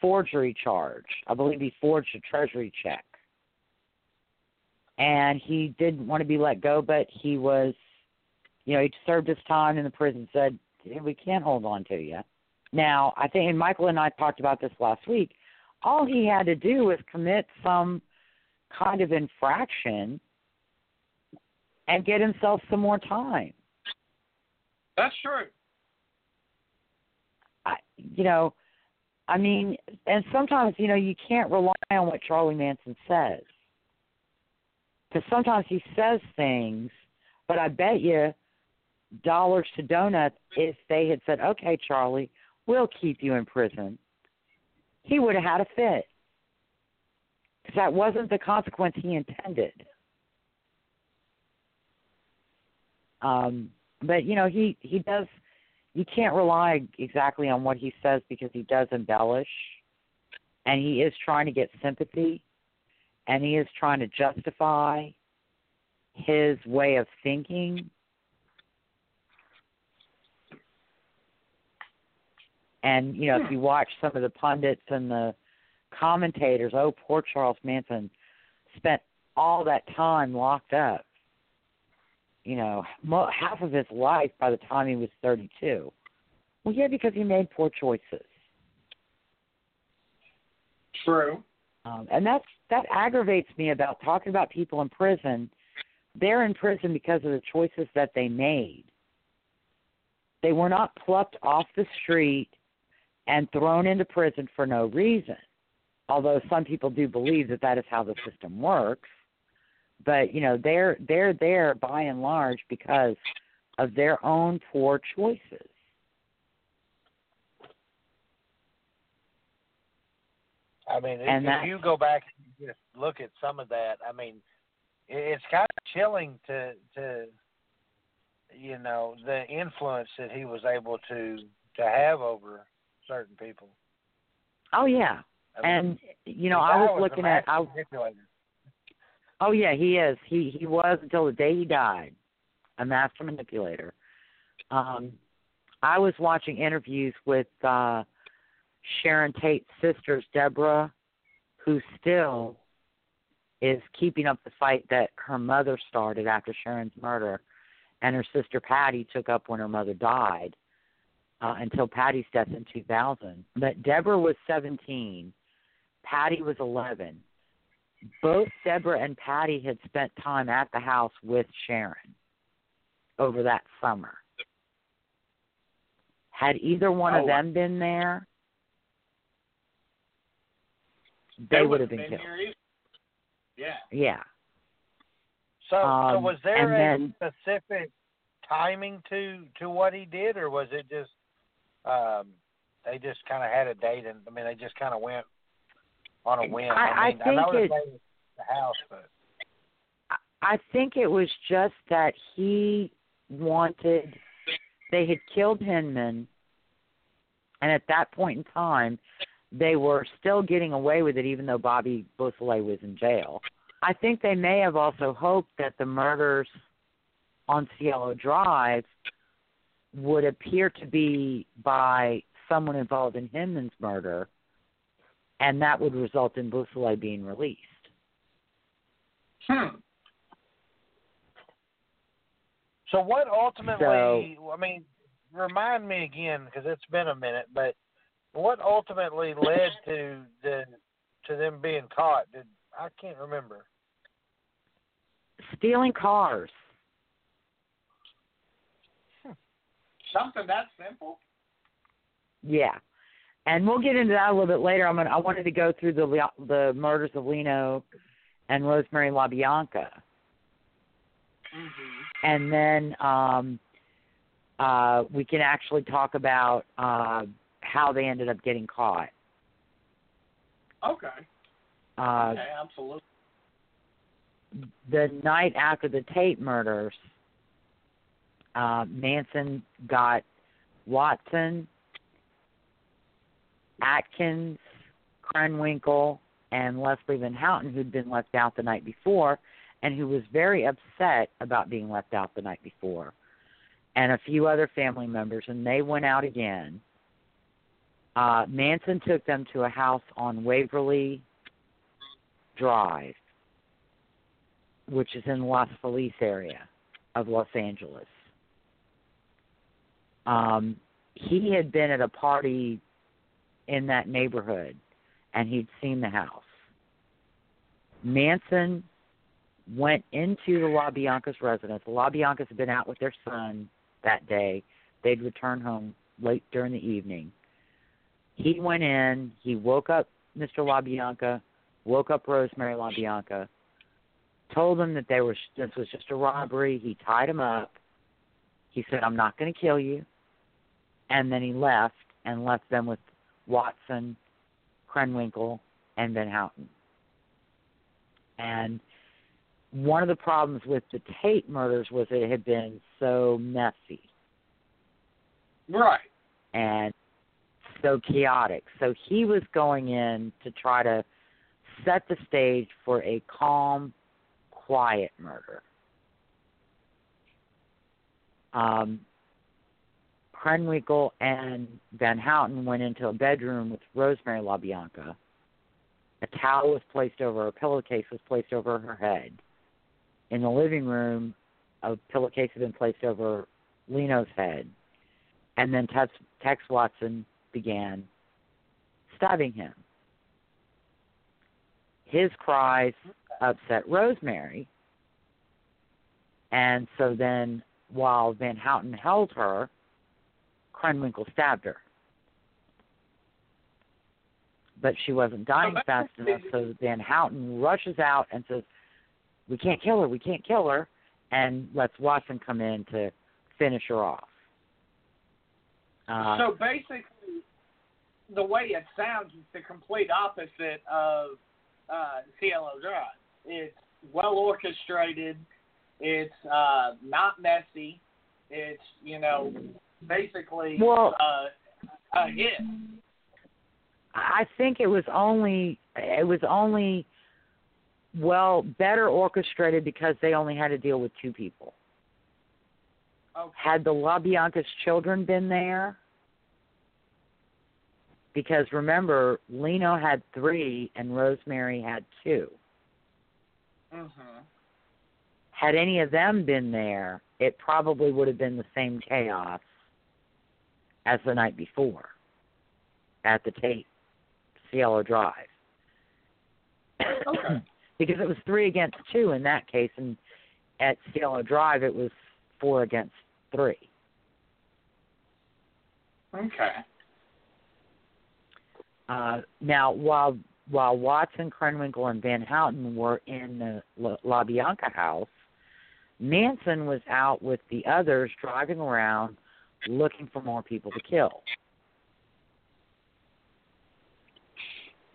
forgery charge. I believe he forged a treasury check, and he didn't want to be let go. But he was, you know, he served his time in the prison. Said "Hey, we can't hold on to you. Now, I think, and Michael and I talked about this last week. all he had to do was commit some kind of infraction and get himself some more time. That's true. I, you know, I mean, and sometimes you know you can't rely on what Charlie Manson says because sometimes he says things, but I bet you dollars to donuts if they had said, "Okay, Charlie, we'll keep you in prison," he would have had a fit because that wasn't the consequence he intended. Um, but you know, he he does. You can't rely exactly on what he says because he does embellish, and he is trying to get sympathy, and he is trying to justify his way of thinking. And you know, if you watch some of the pundits and the commentators, oh, poor Charles Manson spent all that time locked up you know, mo- half of his life by the time he was 32. Well, yeah, because he made poor choices. True. Um, and that's that aggravates me about talking about people in prison. They're in prison because of the choices that they made. They were not plucked off the street and thrown into prison for no reason. Although some people do believe that that is how the system works but you know they're they're there by and large because of their own poor choices. I mean, and if, if you go back and just look at some of that, I mean, it's kind of chilling to to you know the influence that he was able to to have over certain people. Oh yeah, I mean, and you know I was, was looking at I, Oh yeah, he is. He he was until the day he died, a master manipulator. Um, I was watching interviews with uh, Sharon Tate's sisters, Deborah, who still is keeping up the fight that her mother started after Sharon's murder, and her sister Patty took up when her mother died uh, until Patty's death in 2000. But Deborah was 17, Patty was 11 both Deborah and Patty had spent time at the house with Sharon over that summer. Had either one oh, of them been there, they, they would have been, been killed. Yeah. Yeah. So, um, so was there a then, specific timing to to what he did, or was it just um, they just kind of had a date, and I mean they just kind of went on a whim. I, I, mean, I think I it. The house, but I think it was just that he wanted. They had killed Hinman, and at that point in time, they were still getting away with it, even though Bobby Beausoleil was in jail. I think they may have also hoped that the murders on Cielo Drive would appear to be by someone involved in Hinman's murder and that would result in Beausoleil being released. Hmm. So what ultimately? So, I mean, remind me again because it's been a minute. But what ultimately (laughs) led to the to them being caught? Did I can't remember. Stealing cars. Something that simple. Yeah and we'll get into that a little bit later. I'm gonna, I wanted to go through the the murders of Leno and Rosemary LaBianca, mm-hmm. and then um, uh, we can actually talk about uh, how they ended up getting caught. Okay. Uh, okay, absolutely. The night after the Tate murders, uh, Manson got Watson, Atkins, Krenwinkel, and Leslie Van Houten, who'd been left out the night before, and who was very upset about being left out the night before, and a few other family members, and they went out again. Uh, Manson took them to a house on Waverly Drive, which is in the Los Feliz area of Los Angeles. Um, he had been at a party in that neighborhood and he'd seen the house. Manson went into the LaBianca's residence. The LaBiancas had been out with their son that day. They'd return home late during the evening. He went in, he woke up Mr. LaBianca, woke up Rosemary LaBianca, told them that they were this was just a robbery. He tied him up. He said, "I'm not going to kill you," and then he left and left them with Watson, Krenwinkel, and Van Houten. And one of the problems with the Tate murders was it had been so messy. Right. And so chaotic. So he was going in to try to set the stage for a calm, quiet murder. Um, Krenwinkel and Van Houten went into a bedroom with Rosemary LaBianca. A towel was placed over a pillowcase was placed over her head. In the living room, a pillowcase had been placed over Leno's head. And then Tex, Tex Watson began stabbing him. His cries upset Rosemary. And so then, while Van Houten held her, Krenwinkel stabbed her. But she wasn't dying fast enough, so Van Houten rushes out and says, We can't kill her, we can't kill her, and lets Watson come in to finish her off. Uh, so basically, the way it sounds is the complete opposite of uh, Cielo Drive. It's well orchestrated. It's uh, not messy. It's you know basically Well- uh, a hit. I think it was only it was only well better orchestrated because they only had to deal with two people. Okay. Had the LaBianca's children been there, because remember, Leno had three and Rosemary had two. Mhm. Had any of them been there, it probably would have been the same chaos as the night before at the Tate Cielo Drive. Okay. (coughs) because it was three against two in that case, and at Cielo Drive it was four against three. Okay. Uh, now, while while Watson, Krenwinkel, and Van Houten were in the La, La Bianca house, Manson was out with the others driving around looking for more people to kill.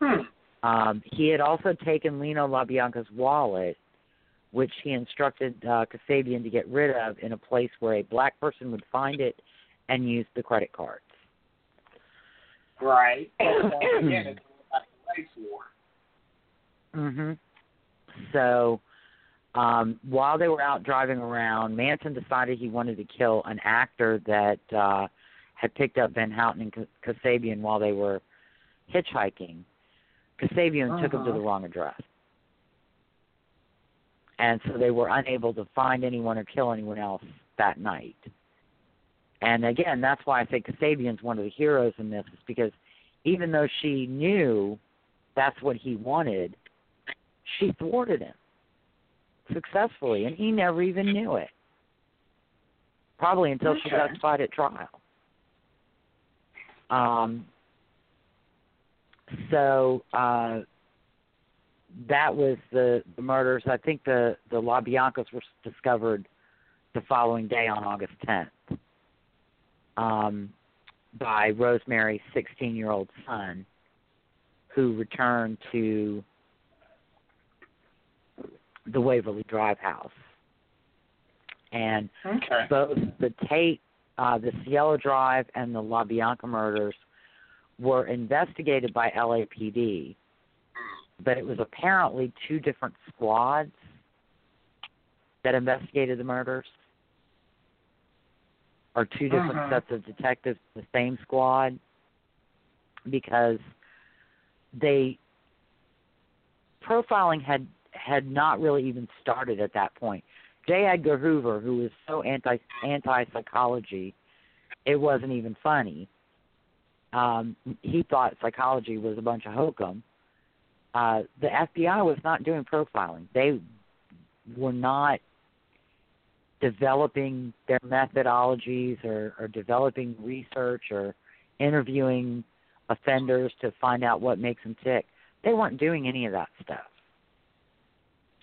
Hmm. Um, he had also taken Leno LaBianca's wallet, which he instructed uh, Kasabian to get rid of in a place where a black person would find it and use the credit cards. Right. Again, it's like a race war. hmm So, um, while they were out driving around, Manson decided he wanted to kill an actor that uh, had picked up Van Houten and Kasabian while they were hitchhiking. Kasabian took him to Uh-huh. the wrong address. And so they were unable to find anyone or kill anyone else that night. And again, that's why I say Kasabian's one of the heroes in this, is because even though she knew that's what he wanted, she thwarted him successfully, and he never even knew it. Probably until she Okay. testified at trial. Um, so uh, that was the, the murders. I think the the LaBiancas were discovered the following day on August 10th um, by Rosemary's 16 year old son, who returned to the Waverly Drive house. And Okay. both the Tate, uh, the Cielo Drive, and the LaBianca murders were investigated by LAPD, but it was apparently two different squads that investigated the murders, or two different Uh-huh. sets of detectives in the same squad, because they profiling had had not really even started at that point. J. Edgar Hoover, who was so anti anti psychology, it wasn't even funny. um, he thought psychology was a bunch of hokum. Uh, the FBI was not doing profiling. They were not developing their methodologies or, or developing research or interviewing offenders to find out what makes them tick. They weren't doing any of that stuff.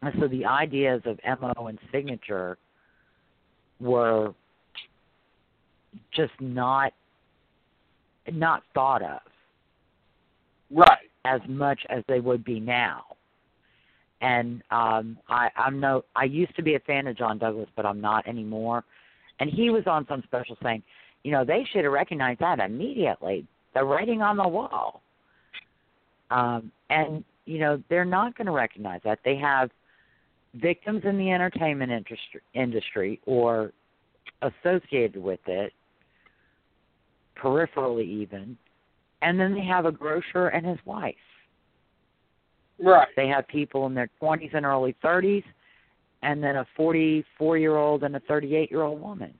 And so the ideas of MO and signature were just not not thought of Right. as much as they would be now. And um I I'm no I used to be a fan of John Douglas, but I'm not anymore. And he was on some special saying, you know, they should have recognized that immediately. The writing on the wall. Um and you know, they're not going to recognize that. They have victims in the entertainment industry, industry or associated with it, peripherally even, and then they have a grocer and his wife. Right. They have people in their 20s and early 30s, and then a 44 year old and a 38 year old woman.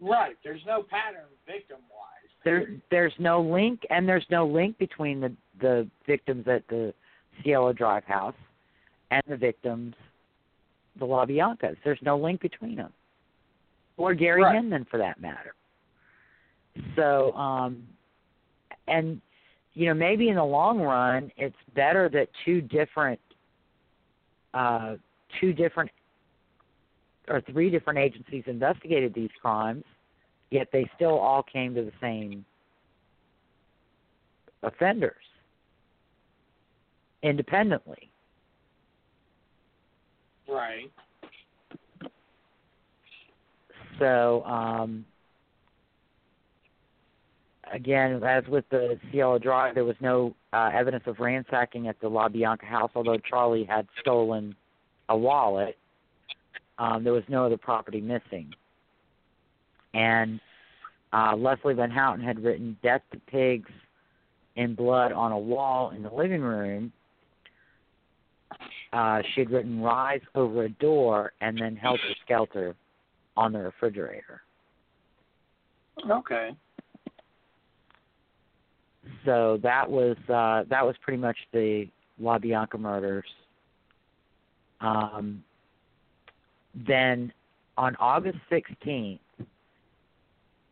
Right. There's no pattern victim wise. There, there's no link, and there's no link between the the victims at the Cielo Drive house and the victims, the La LaBiancas. There's no link between them, or Gary Right. Hinman for that matter. So, um, and you know, maybe in the long run, it's better that two different, uh, two different or three different agencies investigated these crimes, yet they still all came to the same offenders independently. Right. So, um, again, as with the Cielo Drive, there was no uh, evidence of ransacking at the LaBianca house, although Charlie had stolen a wallet. Um, there was no other property missing. And uh, Leslie Van Houten had written Death to Pigs in Blood on a wall in the living room. Uh, she had written Rise over a door and then Helter Skelter on the refrigerator. Okay. So that was uh, that was pretty much the LaBianca murders. Um, then on August 16th,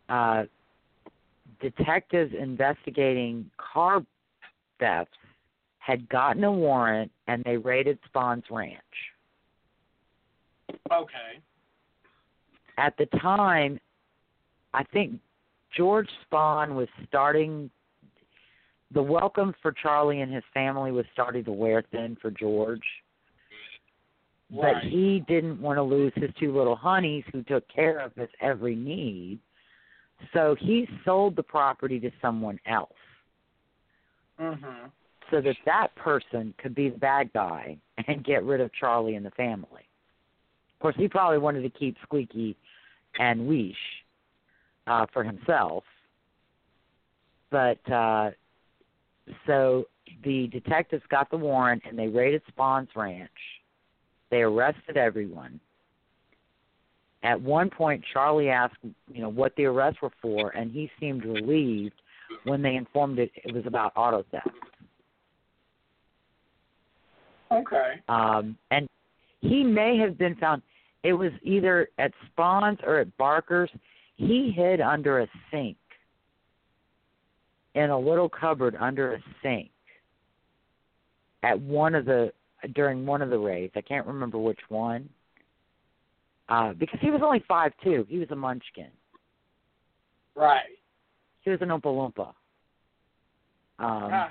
uh, detectives investigating car thefts had gotten a warrant and they raided Spahn's ranch. Okay. At the time, I think George Spawn was starting the welcome for Charlie and his family was starting to wear thin for George. But he didn't want to lose his two little honeys who took care of his every need. So he sold the property to someone else Mhm. so that that person could be the bad guy and get rid of Charlie and the family. Of course, he probably wanted to keep Squeaky and Ouisch uh, for himself. But uh, so the detectives got the warrant and they raided Spahn's ranch. They arrested everyone. At one point, Charlie asked, you know, what the arrests were for, and he seemed relieved when they informed it it was about auto theft. Okay. Um, and he may have been found. It was either at Spahn's or at Barker's. He hid under a sink in a little cupboard under a sink at one of the during one of the raids. I can't remember which one. Uh, because he was only five two. He was a munchkin. Right. He was an Oompa Loompa. Um, Ah,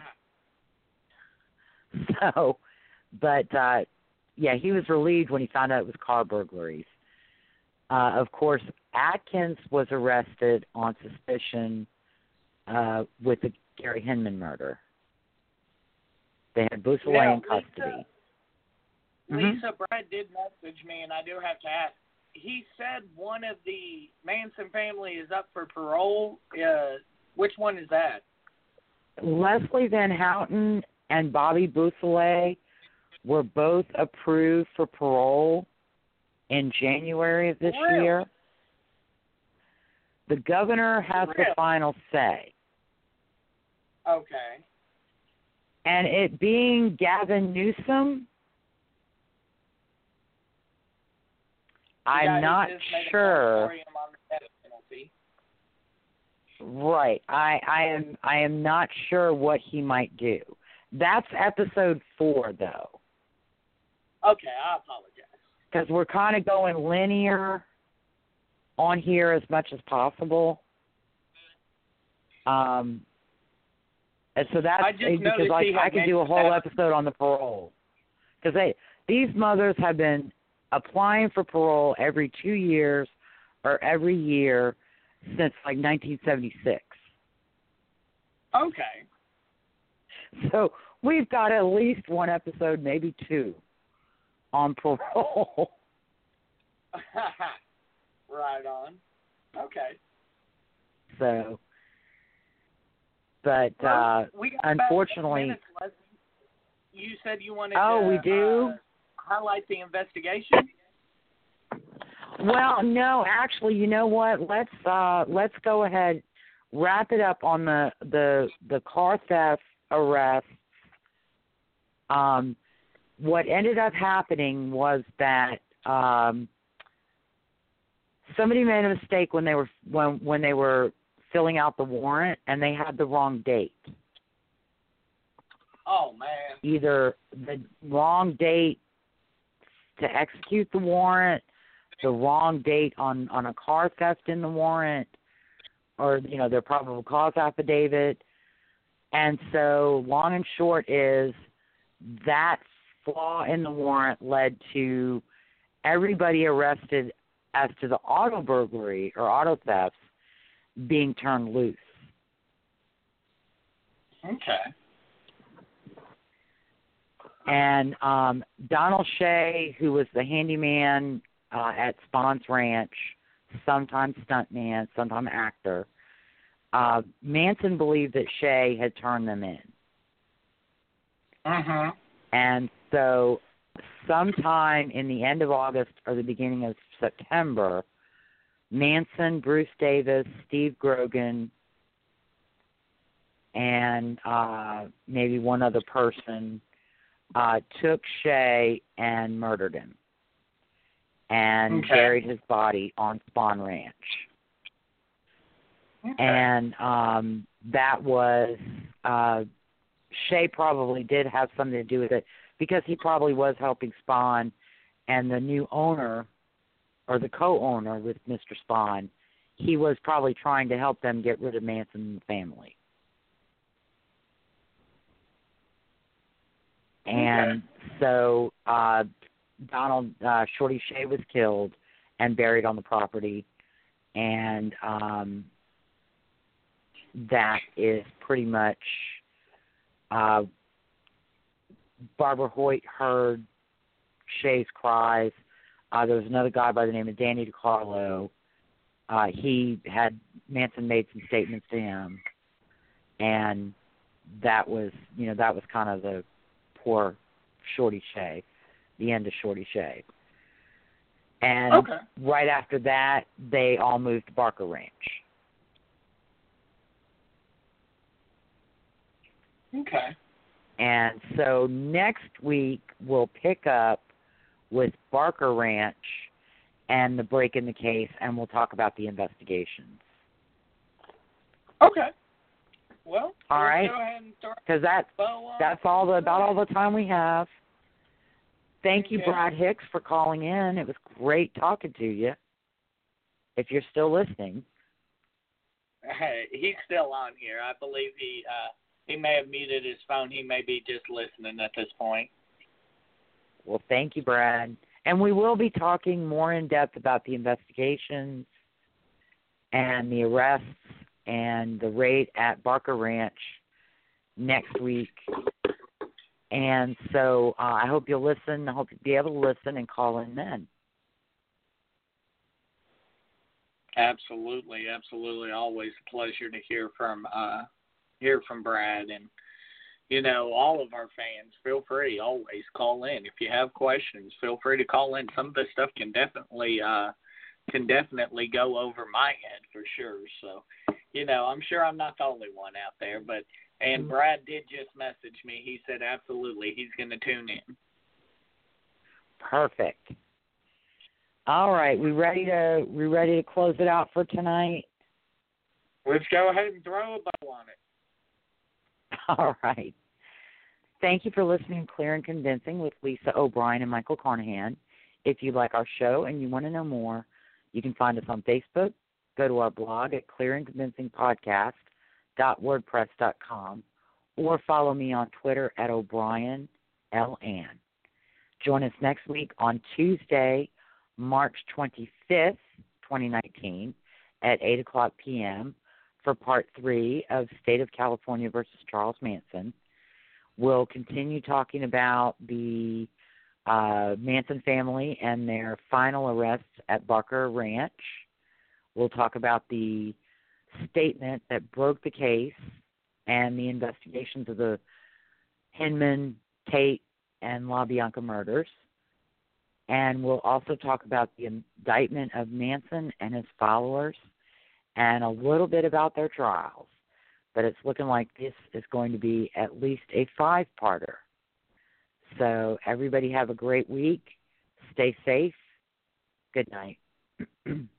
(laughs) So, but uh, yeah, he was relieved when he found out it was car burglaries. Uh, of course, Atkins was arrested on suspicion uh, with the Gary Hinman murder. They had Beausoleil Now, in custody. Lisa, Mhm. Lisa, Brad did message me, and I do have to ask. He said one of the Manson family is up for parole. Uh, which one is that? Leslie Van Houten and Bobby Beausoleil were both approved for parole in January of this Really? year. The governor has the final say. Okay. And it being Gavin Newsom, I'm not just made a sure. moratorium on the death penalty. Right. I I am I am not sure what he might do. That's episode 4 though. Okay, I apologize. Cuz we're kind of going linear on here as much as possible. Um and so that's I just eh, because like I could do a whole that. episode on the parole. Cuz they these mothers have been applying for parole every 2 years or every year since like 1976. Okay. So we've got at least one episode, maybe two, on parole. (laughs) (laughs) right on. Okay. so, but Well, uh, unfortunately- minutes you said you wanted Oh, to we do? uh, highlight the investigation. well, no, actually, you know what? Let's uh, let's go ahead, wrap it up on the the the car theft arrest. Um, what ended up happening was that um, somebody made a mistake when they were when when they were filling out the warrant, and they had the wrong date. Oh man. Either the wrong date to execute the warrant, the wrong date on on a car theft in the warrant, or you know their probable cause affidavit. And so, long and short is that flaw in the warrant led to everybody arrested as to the auto burglary or auto thefts being turned loose. Okay. And um, Donald Shea, who was the handyman uh, at Spahn's Ranch, sometimes stuntman, sometimes actor, uh, Manson believed that Shea had turned them in. Mhm. And so, sometime in the end of August or the beginning of September, Manson, Bruce Davis, Steve Grogan, and uh, maybe one other person uh, took Shea and murdered him and Okay. buried his body on Spahn Ranch. Okay. And um, that was uh, Shea probably did have something to do with it because he probably was helping Spahn, and the new owner or the co-owner with Mr. Spahn, he was probably trying to help them get rid of Manson and the family. And so uh Donald uh Shorty Shea was killed and buried on the property and um that is pretty much uh Barbara Hoyt heard Shea's cries. Uh there was another guy by the name of Danny DeCarlo. Uh he had Manson made some statements to him and that was you know, that was kind of the poor Shorty Shea, the end of Shorty Shea. And Okay. right after that, they all moved to Barker Ranch. Okay. And so next week we'll pick up with Barker Ranch and the break in the case, and we'll talk about the investigations. Okay. Well, All. Go ahead and start. Because that Bow on. that's all the about all the time we have. Thank you. Brad Hicks, for calling in. It was great talking to you. If you're still listening. Hey, he's still on here. I believe he uh he may have muted his phone. He may be just listening at this point. Well, thank you, Brad. And we will be talking more in depth about the investigations and the arrests and the raid at Barker Ranch next week. And so uh, I hope you'll listen. I hope you'll be able to listen and call in then. Absolutely, absolutely. Always a pleasure to hear from uh hear from Brad and you know, all of our fans, feel free always call in. If you have questions, feel free to call in. Some of this stuff can definitely uh can definitely go over my head for sure. So, you know, I'm sure I'm not the only one out there, but And Brad did just message me. He said absolutely he's going to tune in. Perfect. All right, we ready to we ready to close it out for tonight? Let's go ahead and throw a bow on it. (laughs) All right. Thank you for listening Clear and Convincing with Lisa O'Brien and Michael Carnahan. If you like our show and you want to know more, you can find us on Facebook. Go to our blog at clearandconvincingpodcast.wordpress.com or follow me on Twitter at O'Brien LN. Join us next week on Tuesday, March 25th, 2019, at 8 o'clock p.m. for part three of State of California versus Charles Manson. We'll continue talking about the uh, Manson family and their final arrests at Barker Ranch. We'll talk about the statement that broke the case and the investigations of the Hinman, Tate, and LaBianca murders. And we'll also talk about the indictment of Manson and his followers and a little bit about their trials. But it's looking like this is going to be at least a five parter. So, everybody have a great week. Stay safe. Good night. (clears throat)